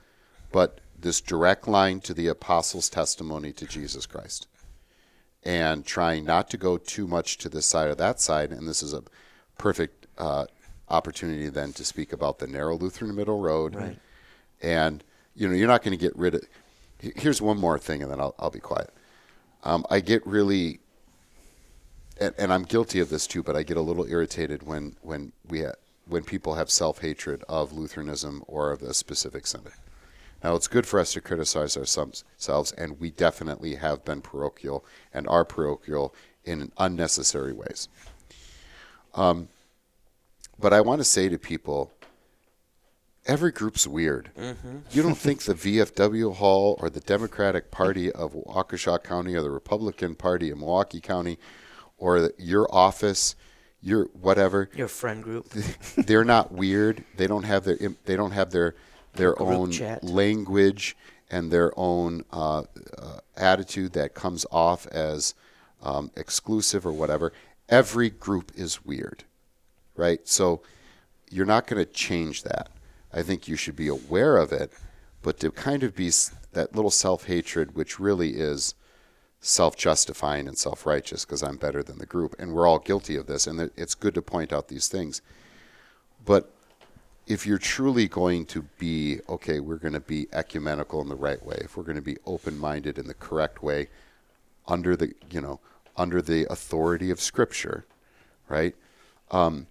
but this direct line to the apostles' testimony to Jesus Christ. And trying not to go too much to this side or that side. And this is a perfect uh, opportunity then to speak about the narrow Lutheran middle road. Right. And, you know, you're not going to get rid of. Here's one more thing, and then I'll, I'll be quiet. Um, I get really and, and I'm guilty of this too, but I get a little irritated when when we ha- when people have self hatred of Lutheranism or of a specific synod. Now, it's good for us to criticize ourselves, and we definitely have been parochial and are parochial in unnecessary ways. Um, but I want to say to people, every group's weird. You don't think the VFW Hall or the Democratic Party of Waukesha County or the Republican Party of Milwaukee County or your office, your whatever, Your friend group. they're not weird. They don't have their they don't have their their Group own chat. language and their own uh, uh, attitude that comes off as um, exclusive or whatever. Every group is weird, right? So you're not going to change that. I think you should be aware of it, but to kind of be that little self hatred, which really is self justifying and self righteous because I'm better than the group. And we're all guilty of this. And it's good to point out these things. But if you're truly going to be, okay, we're going to be ecumenical in the right way, if we're going to be open minded in the correct way, under the, you know, under the authority of Scripture, right? Um,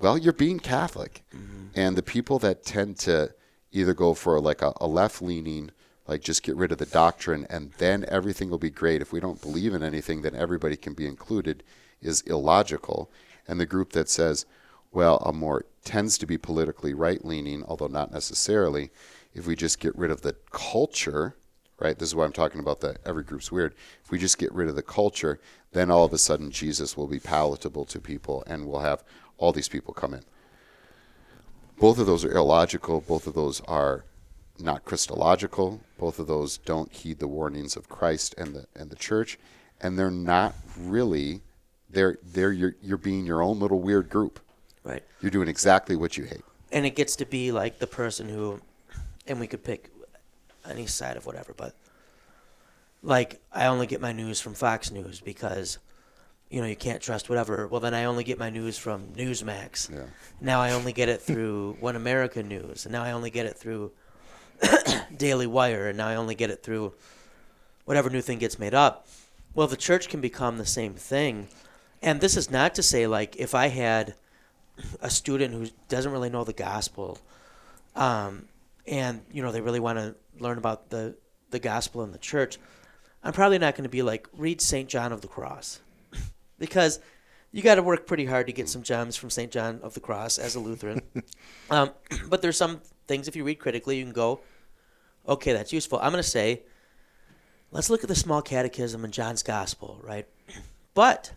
well, you're being Catholic. Mm-hmm. And the people that tend to either go for like a, a left leaning, like just get rid of the doctrine and then everything will be great. If we don't believe in anything, then everybody can be included is illogical. And the group that says, well, a more tends to be politically right leaning, although not necessarily. If we just get rid of the culture, right? This is why I'm talking about that every group's weird. If we just get rid of the culture, then all of a sudden Jesus will be palatable to people and we'll have all these people come in. Both of those are illogical. Both of those are not Christological. Both of those don't heed the warnings of Christ and the and the church, and they're not really. They're they're you're, you're being your own little weird group. Right. You're doing exactly what you hate. and it gets to be like the person who and we could pick any side of whatever but like I only get my news from Fox News because you know you can't trust whatever. Well, then I only get my news from Newsmax. Yeah. Now I only get it through One America News, and now I only get it through Daily Wire, and now I only get it through whatever new thing gets made up. Well, the church can become the same thing. And this is not to say, like, if I had a student who doesn't really know the gospel, um, and, you know, they really want to learn about the, the gospel in the church, I'm probably not going to be like, read St. John of the Cross. Because you got to work pretty hard to get some gems from St. John of the Cross as a Lutheran. um, but there's some things, if you read critically, you can go, okay, that's useful. I'm going to say, let's look at the small catechism and John's gospel, right? But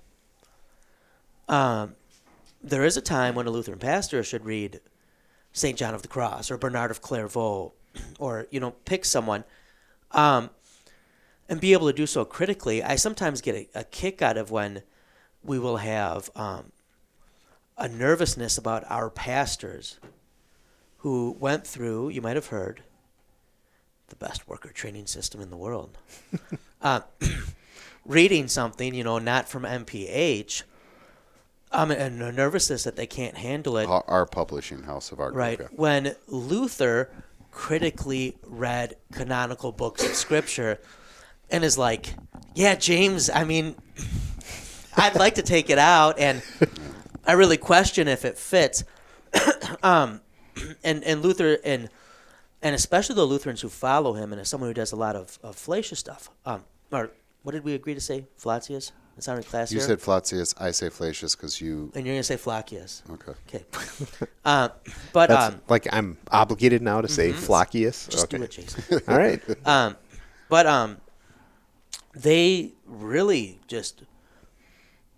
um, there is a time when a Lutheran pastor should read St. John of the Cross or Bernard of Clairvaux or, you know, pick someone um, and be able to do so critically. I sometimes get a, a kick out of when we will have um, a nervousness about our pastors who went through, you might have heard, the best worker training system in the world. uh, reading something, you know, not from NPH, um, and a nervousness that they can't handle it. Our, our publishing house of our group, Right. yeah. When Luther critically read canonical books of scripture and is like, yeah, James, I mean, I'd like to take it out and I really question if it fits. um, and, and Luther, and, and especially the Lutherans who follow him, and as someone who does a lot of, of Flacius stuff, um, or what did we agree to say? Flacius? It sounded classier. You said Flacius, I say Flacius because you. and you're going to say Flacius. Okay. Okay. uh, but That's um, like I'm obligated now to say Flockius. just okay. do it, Jason. All right. Um, but um, they really just,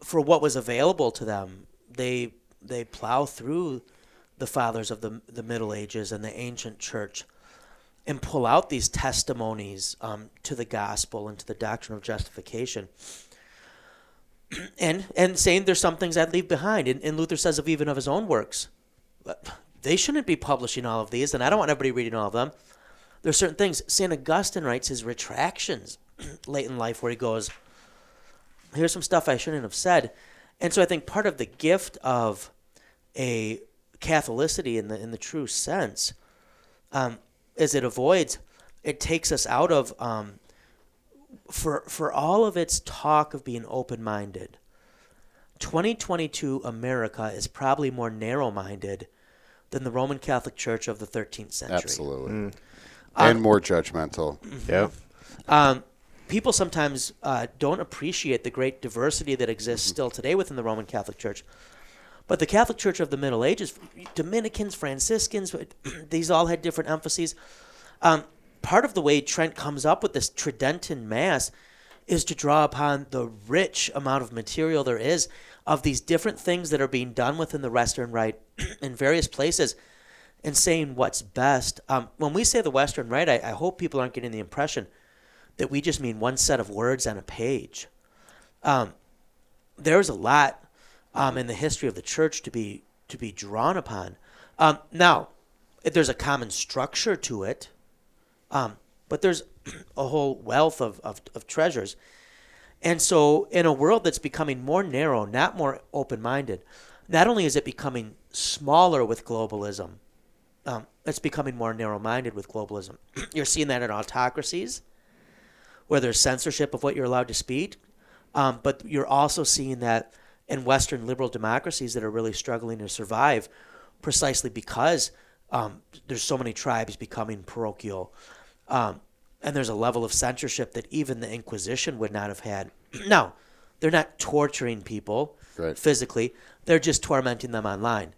for what was available to them, they they plow through the fathers of the the Middle Ages and the ancient church, and pull out these testimonies um, to the gospel and to the doctrine of justification. And and saying there's some things I'd leave behind, and, and Luther says of even of his own works, they shouldn't be publishing all of these, and I don't want everybody reading all of them there's certain things. St. Augustine writes his retractions late in life where he goes, here's some stuff I shouldn't have said. And so I think part of the gift of a Catholicity in the in the true sense um, is it avoids, it takes us out of um, for for all of its talk of being open minded. 2022 America is probably more narrow minded than the Roman Catholic Church of the 13th century. Absolutely. and more judgmental. Yeah. Um, people sometimes uh, don't appreciate the great diversity that exists still today within the Roman Catholic Church. But the Catholic Church of the Middle Ages, Dominicans, Franciscans, these all had different emphases. Um, part of the way Trent comes up with this Tridentine Mass is to draw upon the rich amount of material there is of these different things that are being done within the Western Rite in various places and saying what's best. Um, when we say the Western Rite, I, I hope people aren't getting the impression that we just mean one set of words on a page. Um, there's a lot um, in the history of the church to be to be drawn upon. Um, now, there's a common structure to it, um, but there's a whole wealth of, of, of treasures. And so, in a world that's becoming more narrow, not more open minded, not only is it becoming smaller with globalism, um, it's becoming more narrow minded with globalism. You're seeing that in autocracies, where there's censorship of what you're allowed to speak. Um, but you're also seeing that in Western liberal democracies that are really struggling to survive precisely because um, there's so many tribes becoming parochial. Um, and there's a level of censorship that even the Inquisition would not have had. now, they're not torturing people Right. physically, they're just tormenting them online.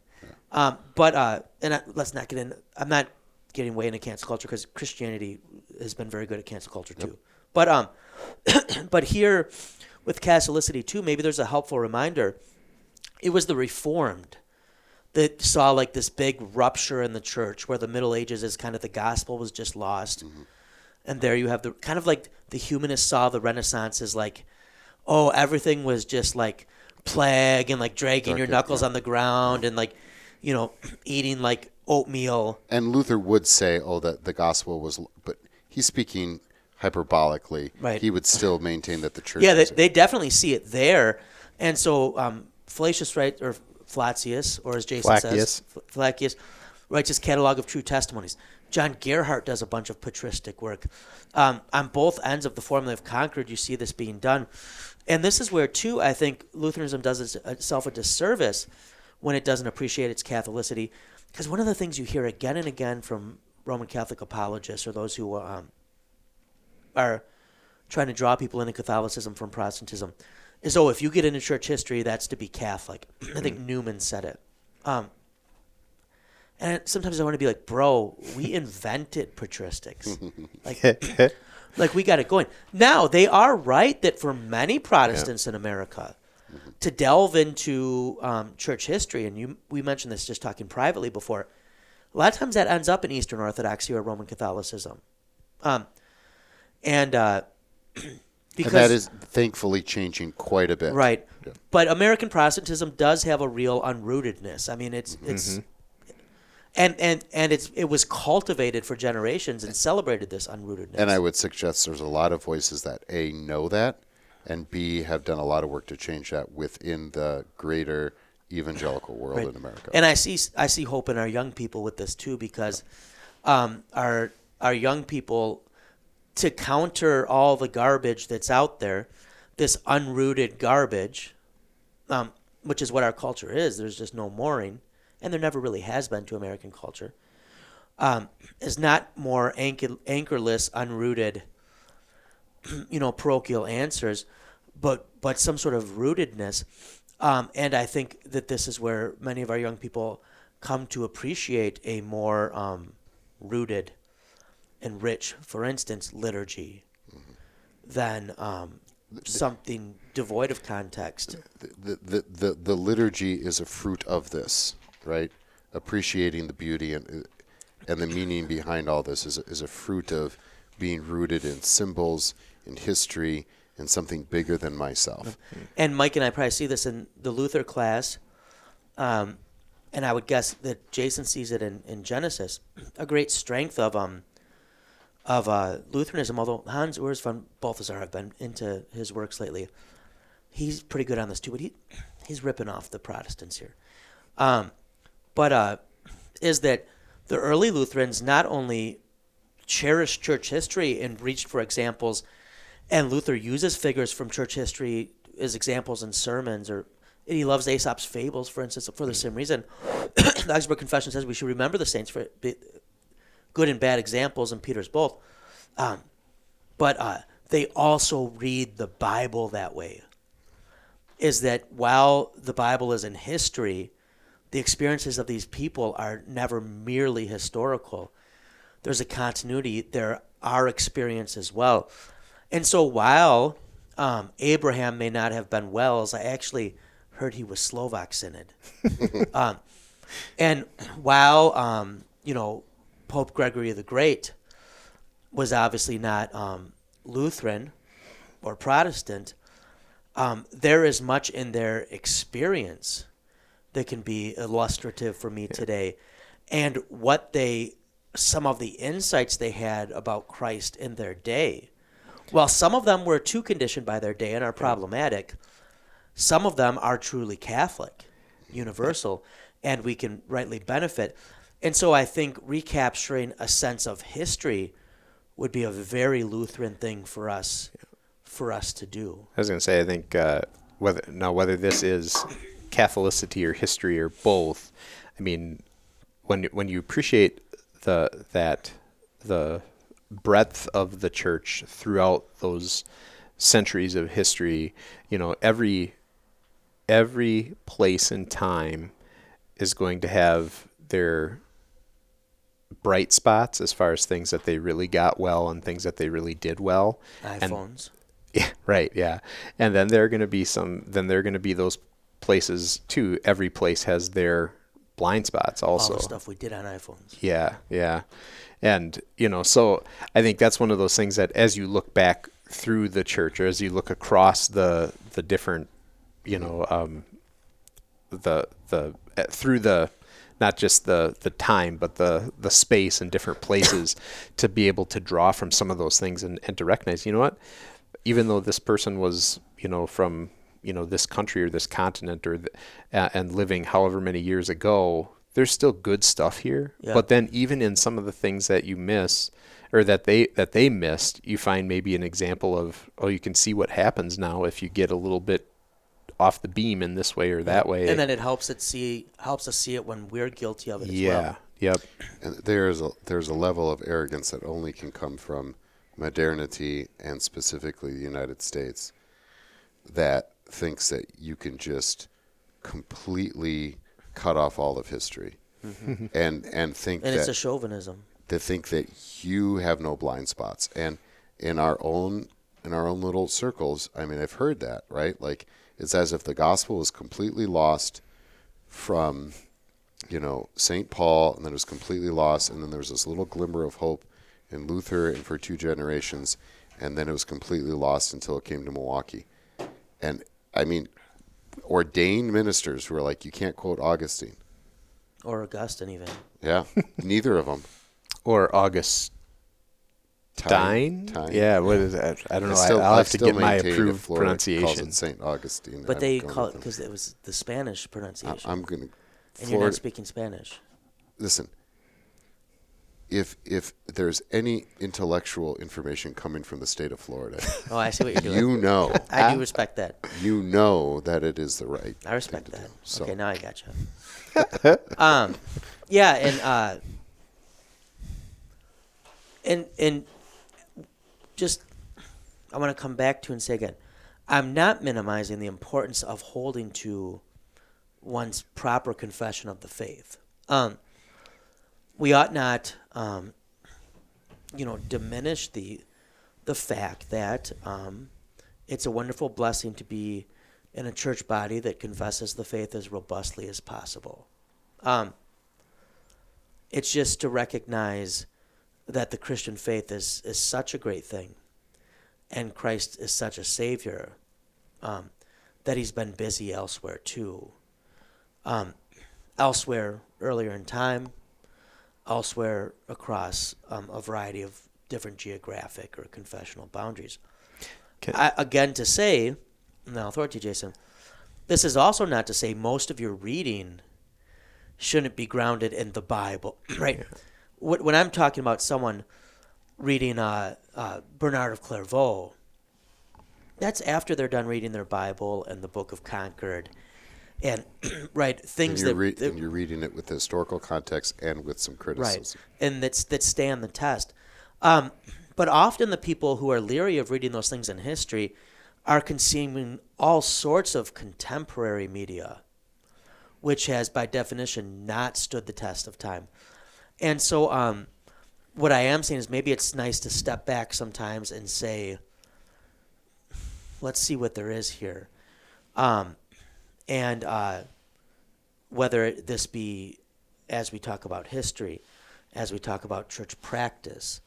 Um, but uh, and I, let's not get in. I'm not getting way into cancel culture because Christianity has been very good at cancel culture too. But um, but here with Catholicity too, maybe there's a helpful reminder. It was the Reformed that saw like this big rupture in the church where the Middle Ages is kind of the gospel was just lost, and there you have the kind of like the humanists saw the Renaissance as like, oh, everything was just like plague and like dragging your knuckles on the ground and like, you know, eating like oatmeal. And Luther would say, "Oh, that the gospel was," but he's speaking hyperbolically, Right. he would still maintain that the church. Yeah, they, they definitely see it there, and so um, Flacius right or Flacius, or as Jason Flacius. says, F- Flacius writes his catalog of true testimonies. John Gerhard does a bunch of patristic work. Um, on both ends of the formula of Concord, you see this being done, and this is where too I think Lutheranism does itself a disservice when it doesn't appreciate its Catholicity, because one of the things you hear again and again from Roman Catholic apologists or those who um, are trying to draw people into Catholicism from Protestantism is oh, if you get into church history, that's to be Catholic. I think Newman said it. Um, and sometimes I want to be like, bro, we invented patristics. like, like we got it going. Now they are right that for many Protestants in America, to delve into um, church history, and you we mentioned this just talking privately before. A lot of times that ends up in Eastern Orthodoxy or Roman Catholicism, um, and uh, because and that is thankfully changing quite a bit. Right. Yeah. But American Protestantism does have a real unrootedness. I mean, it's it's and and and it's it was cultivated for generations and celebrated this unrootedness. And I would suggest there's a lot of voices that A, know that, and B, have done a lot of work to change that within the greater evangelical world Right. in America. And I see I see hope in our young people with this too because um, our our young people to counter all the garbage that's out there, this unrooted garbage, um, which is what our culture is. There's just no mooring, and there never really has been to American culture. Um, is not more anchor, anchorless, unrooted, you know, parochial answers, but but some sort of rootedness. Um, and I think that this is where many of our young people come to appreciate a more um, rooted and rich, for instance, liturgy, than um, something devoid of context. the, the, the, the liturgy is a fruit of this, right? Appreciating the beauty and and the meaning behind all this is a, is a fruit of being rooted in symbols, in history, in something bigger than myself. And Mike and I probably see this in the Luther class, um, and I would guess that Jason sees it in, in Genesis. A great strength of um of uh, Lutheranism, although Hans Urs von Balthasar, I've been into his works lately. He's pretty good on this too, but he he's ripping off the Protestants here. Um, but uh, is that the early Lutherans not only cherished church history and reached for examples, and Luther uses figures from church history as examples in sermons, or and he loves Aesop's fables, for instance, for the same reason. the Augsburg Confession says we should remember the saints for good and bad examples, and Peter's both. Um, but uh, they also read the Bible that way. Is that while the Bible is in history, the experiences of these people are never merely historical. There's a continuity. There are experiences as well. And so while um, Abraham may not have been WELS, I actually heard he was Slovak Synod. um, and while, um, you know, Pope Gregory the Great was obviously not um, Lutheran or Protestant, um, there is much in their experience that can be illustrative for me today. And what they, some of the insights they had about Christ in their day. While some of them were too conditioned by their day and are problematic, some of them are truly Catholic, universal, and we can rightly benefit. And so I think recapturing a sense of history would be a very Lutheran thing for us for us to do. I was going to say, I think uh, whether now whether this is Catholicity or history or both, I mean, when when you appreciate the that the breadth of the church throughout those centuries of history, you know, every every place and time is going to have their bright spots as far as things that they really got well and things that they really did well. And- iPhones. yeah, right. Yeah, and then there are going to be some. Then there are going to be those places too. Every place has their blind spots all also. the stuff we did on iPhones. Yeah, yeah, and you know, so I think that's one of those things that as you look back through the church, or as you look across the the different, you know, um, the the uh, through the not just the the time, but the the space and different places to be able to draw from some of those things and, and to recognize, you know what, even though this person was, you know, from you know this country or this continent or th- uh, and living however many years ago, there's still good stuff here. Yeah. But then even in some of the things that you miss or that they that they missed, you find maybe an example of oh, you can see what happens now if you get a little bit off the beam in this way or that way. And then it helps it see helps us see it when we're guilty of it as yeah. well. Yep. And there's a there's a level of arrogance that only can come from modernity and specifically the United States that thinks that you can just completely cut off all of history mm-hmm. and and think And that it's a chauvinism. to think that you have no blind spots and in our own in our own little circles i mean i've heard that right? Like it's as if the gospel was completely lost from you know st paul and then it was completely lost and then there was this little glimmer of hope in luther and for two generations and then it was completely lost until it came to milwaukee. And i mean ordained ministers who are like you can't quote augustine. Or Augustine even. yeah neither of them Or August Dine? Time. Yeah, what is that? I don't know. still- I, will I have to still get my maintain if approved Florida Calls pronunciation. it St. Augustine. But I'm they going call with it them. because it was the Spanish pronunciation. I'm going to. and you're not speaking Spanish. listen. If if there's any intellectual information coming from the state of Florida, Oh, I see what you're doing. you know, I do respect that. you know that it is the right. I respect thing to that. do. So Okay, now I got you. um, yeah, and uh, and and just I want to come back to and say again, I'm not minimizing the importance of holding to one's proper confession of the faith. Um, we ought not, um, you know, diminish the the fact that um, it's a wonderful blessing to be in a church body that confesses the faith as robustly as possible. Um, it's just to recognize that the Christian faith is, is such a great thing and Christ is such a savior um, that he's been busy elsewhere too. Um, elsewhere earlier in time, elsewhere across um, a variety of different geographic or confessional boundaries. Can- I, again, to say, and I'll throw it to Jason, this is also not to say most of your reading shouldn't be grounded in the Bible, right? Wh- When I'm talking about someone reading uh, uh, Bernard of Clairvaux, that's after they're done reading their Bible and the Book of Concord, and right things you're, that, re- that and you're reading it with historical context and with some criticism. right and that's that stand the test. Um, but often the people who are leery of reading those things in history are consuming all sorts of contemporary media which has by definition not stood the test of time and so um, what i am saying is maybe it's nice to step back sometimes and say let's see what there is here um, and uh, whether this be as we talk about history, as we talk about church practice,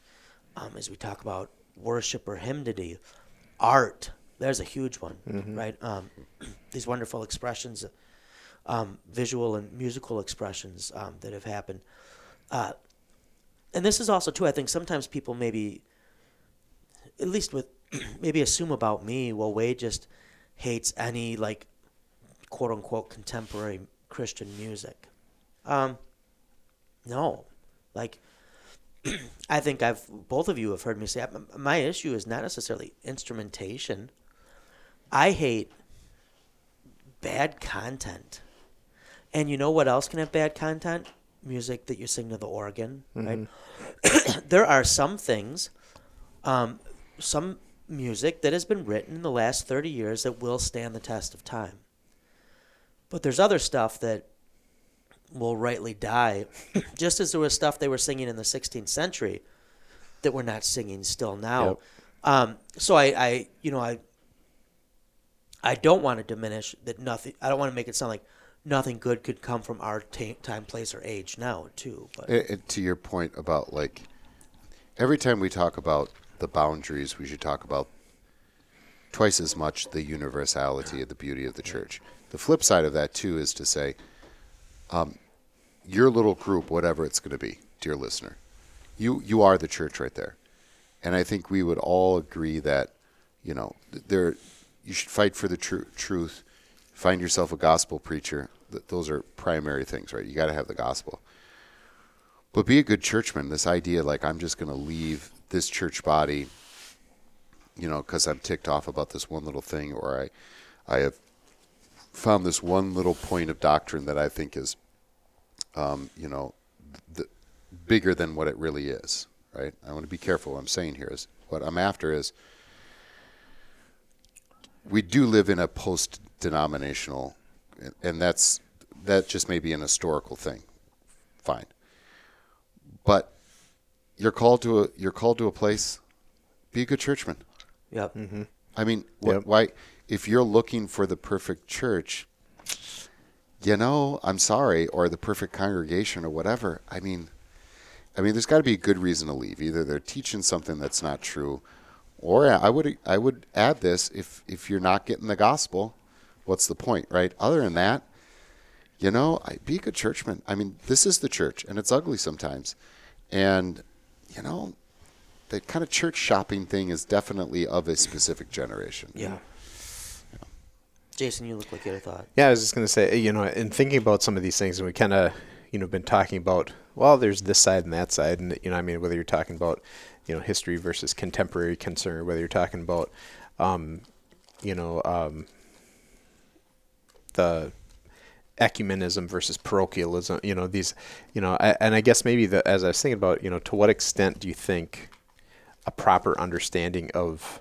um, as we talk about worship or hymnody, art. There's a huge one, right? Um, these wonderful expressions, um, visual and musical expressions um, that have happened. Uh, and this is also too. I think sometimes people maybe, at least with, maybe assume about me. Well, Wade just hates any like, quote unquote contemporary Christian music. Um, no, like I think I've both of you have heard me say my issue is not necessarily instrumentation. I hate bad content, and you know what else can have bad content? Music that you sing to the organ, right? there are some things, um, some music that has been written in the last thirty years that will stand the test of time. But there's other stuff that will rightly die, just as there was stuff they were singing in the 16th century that we're not singing still now. Yep. Um, so I, I, you know, I, I don't want to diminish that nothing. I don't want to make it sound like nothing good could come from our ta time, place, or age now too. But And- and to your point about like every time we talk about the boundaries, we should talk about twice as much the universality of the beauty of the church. The flip side of that too is to say, um, your little group, whatever it's going to be, dear listener, you you are the church right there, and I think we would all agree that, you know, there you should fight for the tru- truth, find yourself a gospel preacher. Th- those are primary things, right? You got to have the gospel. But be a good churchman. This idea, like I'm just going to leave this church body, you know, because I'm ticked off about this one little thing, or I, I have found this one little point of doctrine that I think is, um, you know, the, bigger than what it really is. Right? I want to be careful. What I'm saying here is what I'm after is we do live in a post-denominational, and that's that just may be an historical thing. Fine, but you're called to a you're called to a place. Be a good churchman. Yep. Mm-hmm. I mean, wh- Yep. why? If you're looking for the perfect church, you know, I'm sorry, or the perfect congregation, or whatever. I mean, I mean, there's got to be a good reason to leave. Either they're teaching something that's not true, or I would I would add this: if if you're not getting the gospel, what's the point, right? Other than that, you know, I, be a good churchman. I mean, this is the church, and it's ugly sometimes, and you know, the kind of church shopping thing is definitely of a specific generation. Yeah. Jason, you look like you had a thought. Yeah, I was just going to say, you know, in thinking about some of these things, and we kind of, you know, been talking about, well, there's this side and that side, and you know, I mean, whether you're talking about, you know, history versus contemporary concern, whether you're talking about, um, you know, um, the ecumenism versus parochialism, you know, these, you know, I, and I guess maybe the, as I was thinking about, you know, to what extent do you think a proper understanding of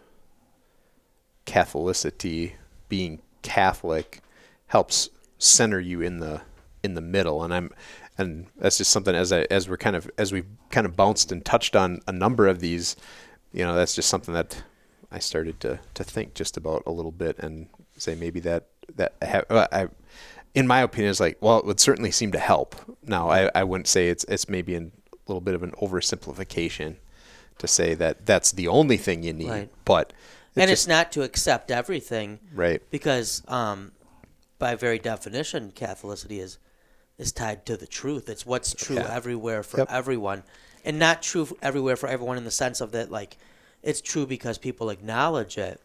Catholicity, being Catholic, helps center you in the in the middle. And I'm and that's just something as I as we're kind of as we've kind of bounced and touched on a number of these, you know, that's just something that I started to to think just about a little bit and say maybe that that I, have, uh, I in my opinion is like well it would certainly seem to help. Now I, I wouldn't say it's it's maybe a little bit of an oversimplification to say that that's the only thing you need, Right. but and just- it's not to accept everything, Right. Because um, by very definition, Catholicity is is tied to the truth. It's what's true Yeah. everywhere for Yep. everyone, and not true everywhere for everyone in the sense of that like it's true because people acknowledge it,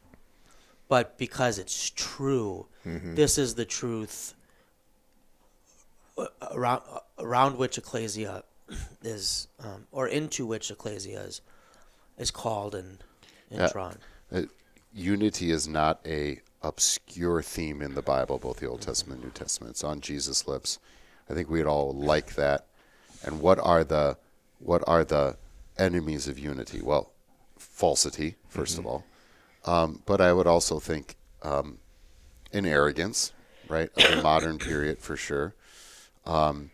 but because it's true. Mm-hmm. This is the truth uh, around around which ecclesia is, um, or into which ecclesia is, is called and, and Yeah. drawn. Uh, unity is not a obscure theme in the Bible, both the Old Testament and New Testament. It's on Jesus' lips. I think we'd all like that. And what are the what are the enemies of unity? Well, falsity, 1st of all. Um, but I would also think um, an arrogance, right, of the modern period for sure. Um,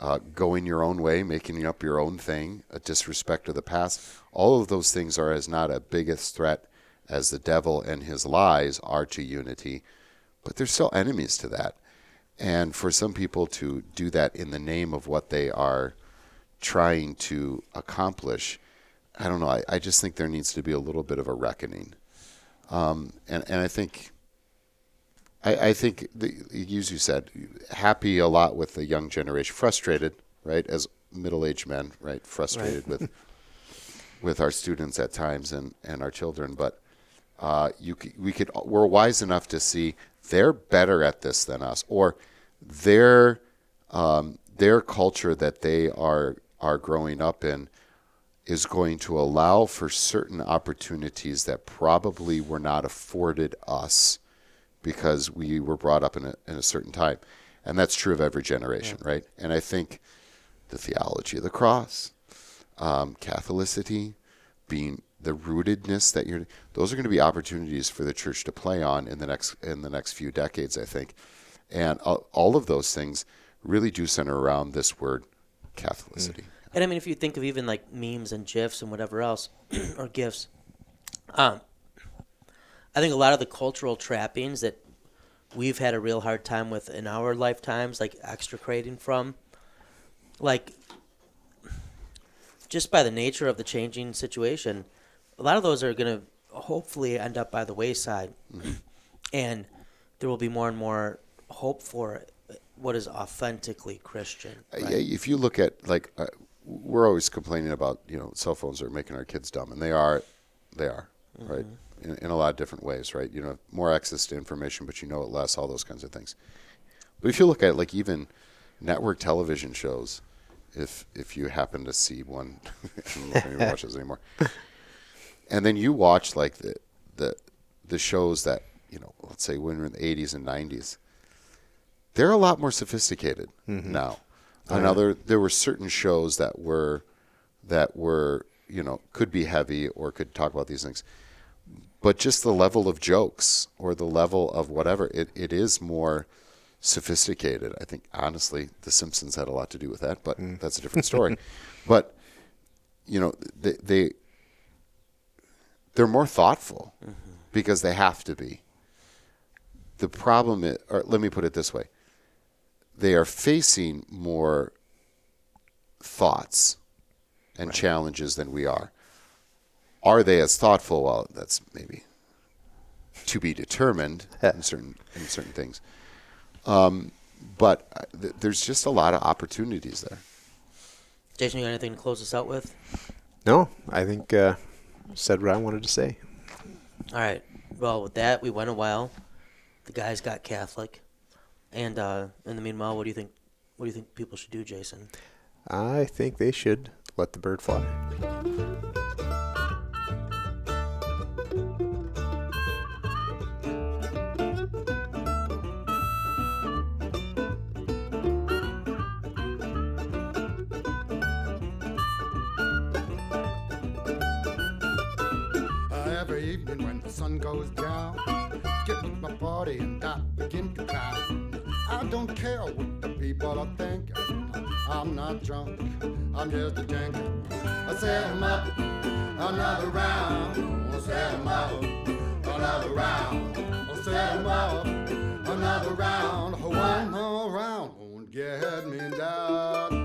uh, going your own way, making up your own thing, a disrespect of the past. All of those things are as not a biggest threat as the devil and his lies are to unity, but they're still enemies to that. And for some people to do that in the name of what they are trying to accomplish, I don't know. I, I just think there needs to be a little bit of a reckoning. Um, and, and I think I, I think, the, as you said, happy a lot with the young generation, frustrated, right, as middle-aged men, right, frustrated with with our students at times and, and our children. But uh, you we could we're wise enough to see they're better at this than us, or their um, their culture that they are are growing up in is going to allow for certain opportunities that probably were not afforded us because we were brought up in a, in a certain time. And that's true of every generation, right? And I think the theology of the cross, um, Catholicity, being the rootedness that you're, those are going to be opportunities for the church to play on in the next in the next few decades, I think. And all of those things really do center around this word, Catholicity. And I mean, if you think of even like memes and gifs and whatever else, or gifs, um, I think a lot of the cultural trappings that we've had a real hard time with in our lifetimes, like extricating from, like just by the nature of the changing situation, a lot of those are going to hopefully end up by the wayside, and there will be more and more hope for what is authentically Christian. Uh, right? Yeah, if you look at like uh, we're always complaining about you know cell phones are making our kids dumb, and they are, they are right mm-hmm. in, in a lot of different ways, right? You know, more access to information, but you know it less, all those kinds of things. But if you look at it, like even network television shows, if if you happen to see one, I don't know if anyone watches anymore, and then you watch like the the the shows that you know, let's say when we're in the 80s and 90s, they're a lot more sophisticated mm-hmm. now. Another, there were certain shows that were that were you know could be heavy or could talk about these things, but just the level of jokes or the level of whatever it, it is more sophisticated. I think honestly, The Simpsons had a lot to do with that, but mm. that's a different story. but you know, they, they they're more thoughtful mm-hmm. because they have to be. The problem is, or let me put it this way: they are facing more thoughts and challenges than we are. Are they as thoughtful? Well, that's maybe to be determined in certain in certain things. Um, but uh, th- there's just a lot of opportunities there. Jason, you got anything to close us out with? No, I think uh, said what I wanted to say. All right. Well, with that, we went a while. The guys got Catholic, and uh, in the meanwhile, what do you think? What do you think people should do, Jason? I think they should let the bird fly. Uh, every evening when the sun goes down, get with my party and I begin to clown. I don't care what the people are thinking. I'm not drunk, I'm just a drinking. I set 'em up another round. I set 'em up another round. I set 'em up another round. One more round won't get me down.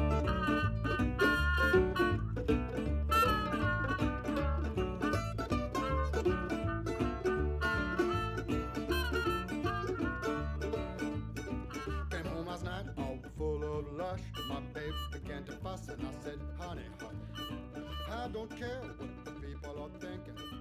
I don't care what the people are thinking.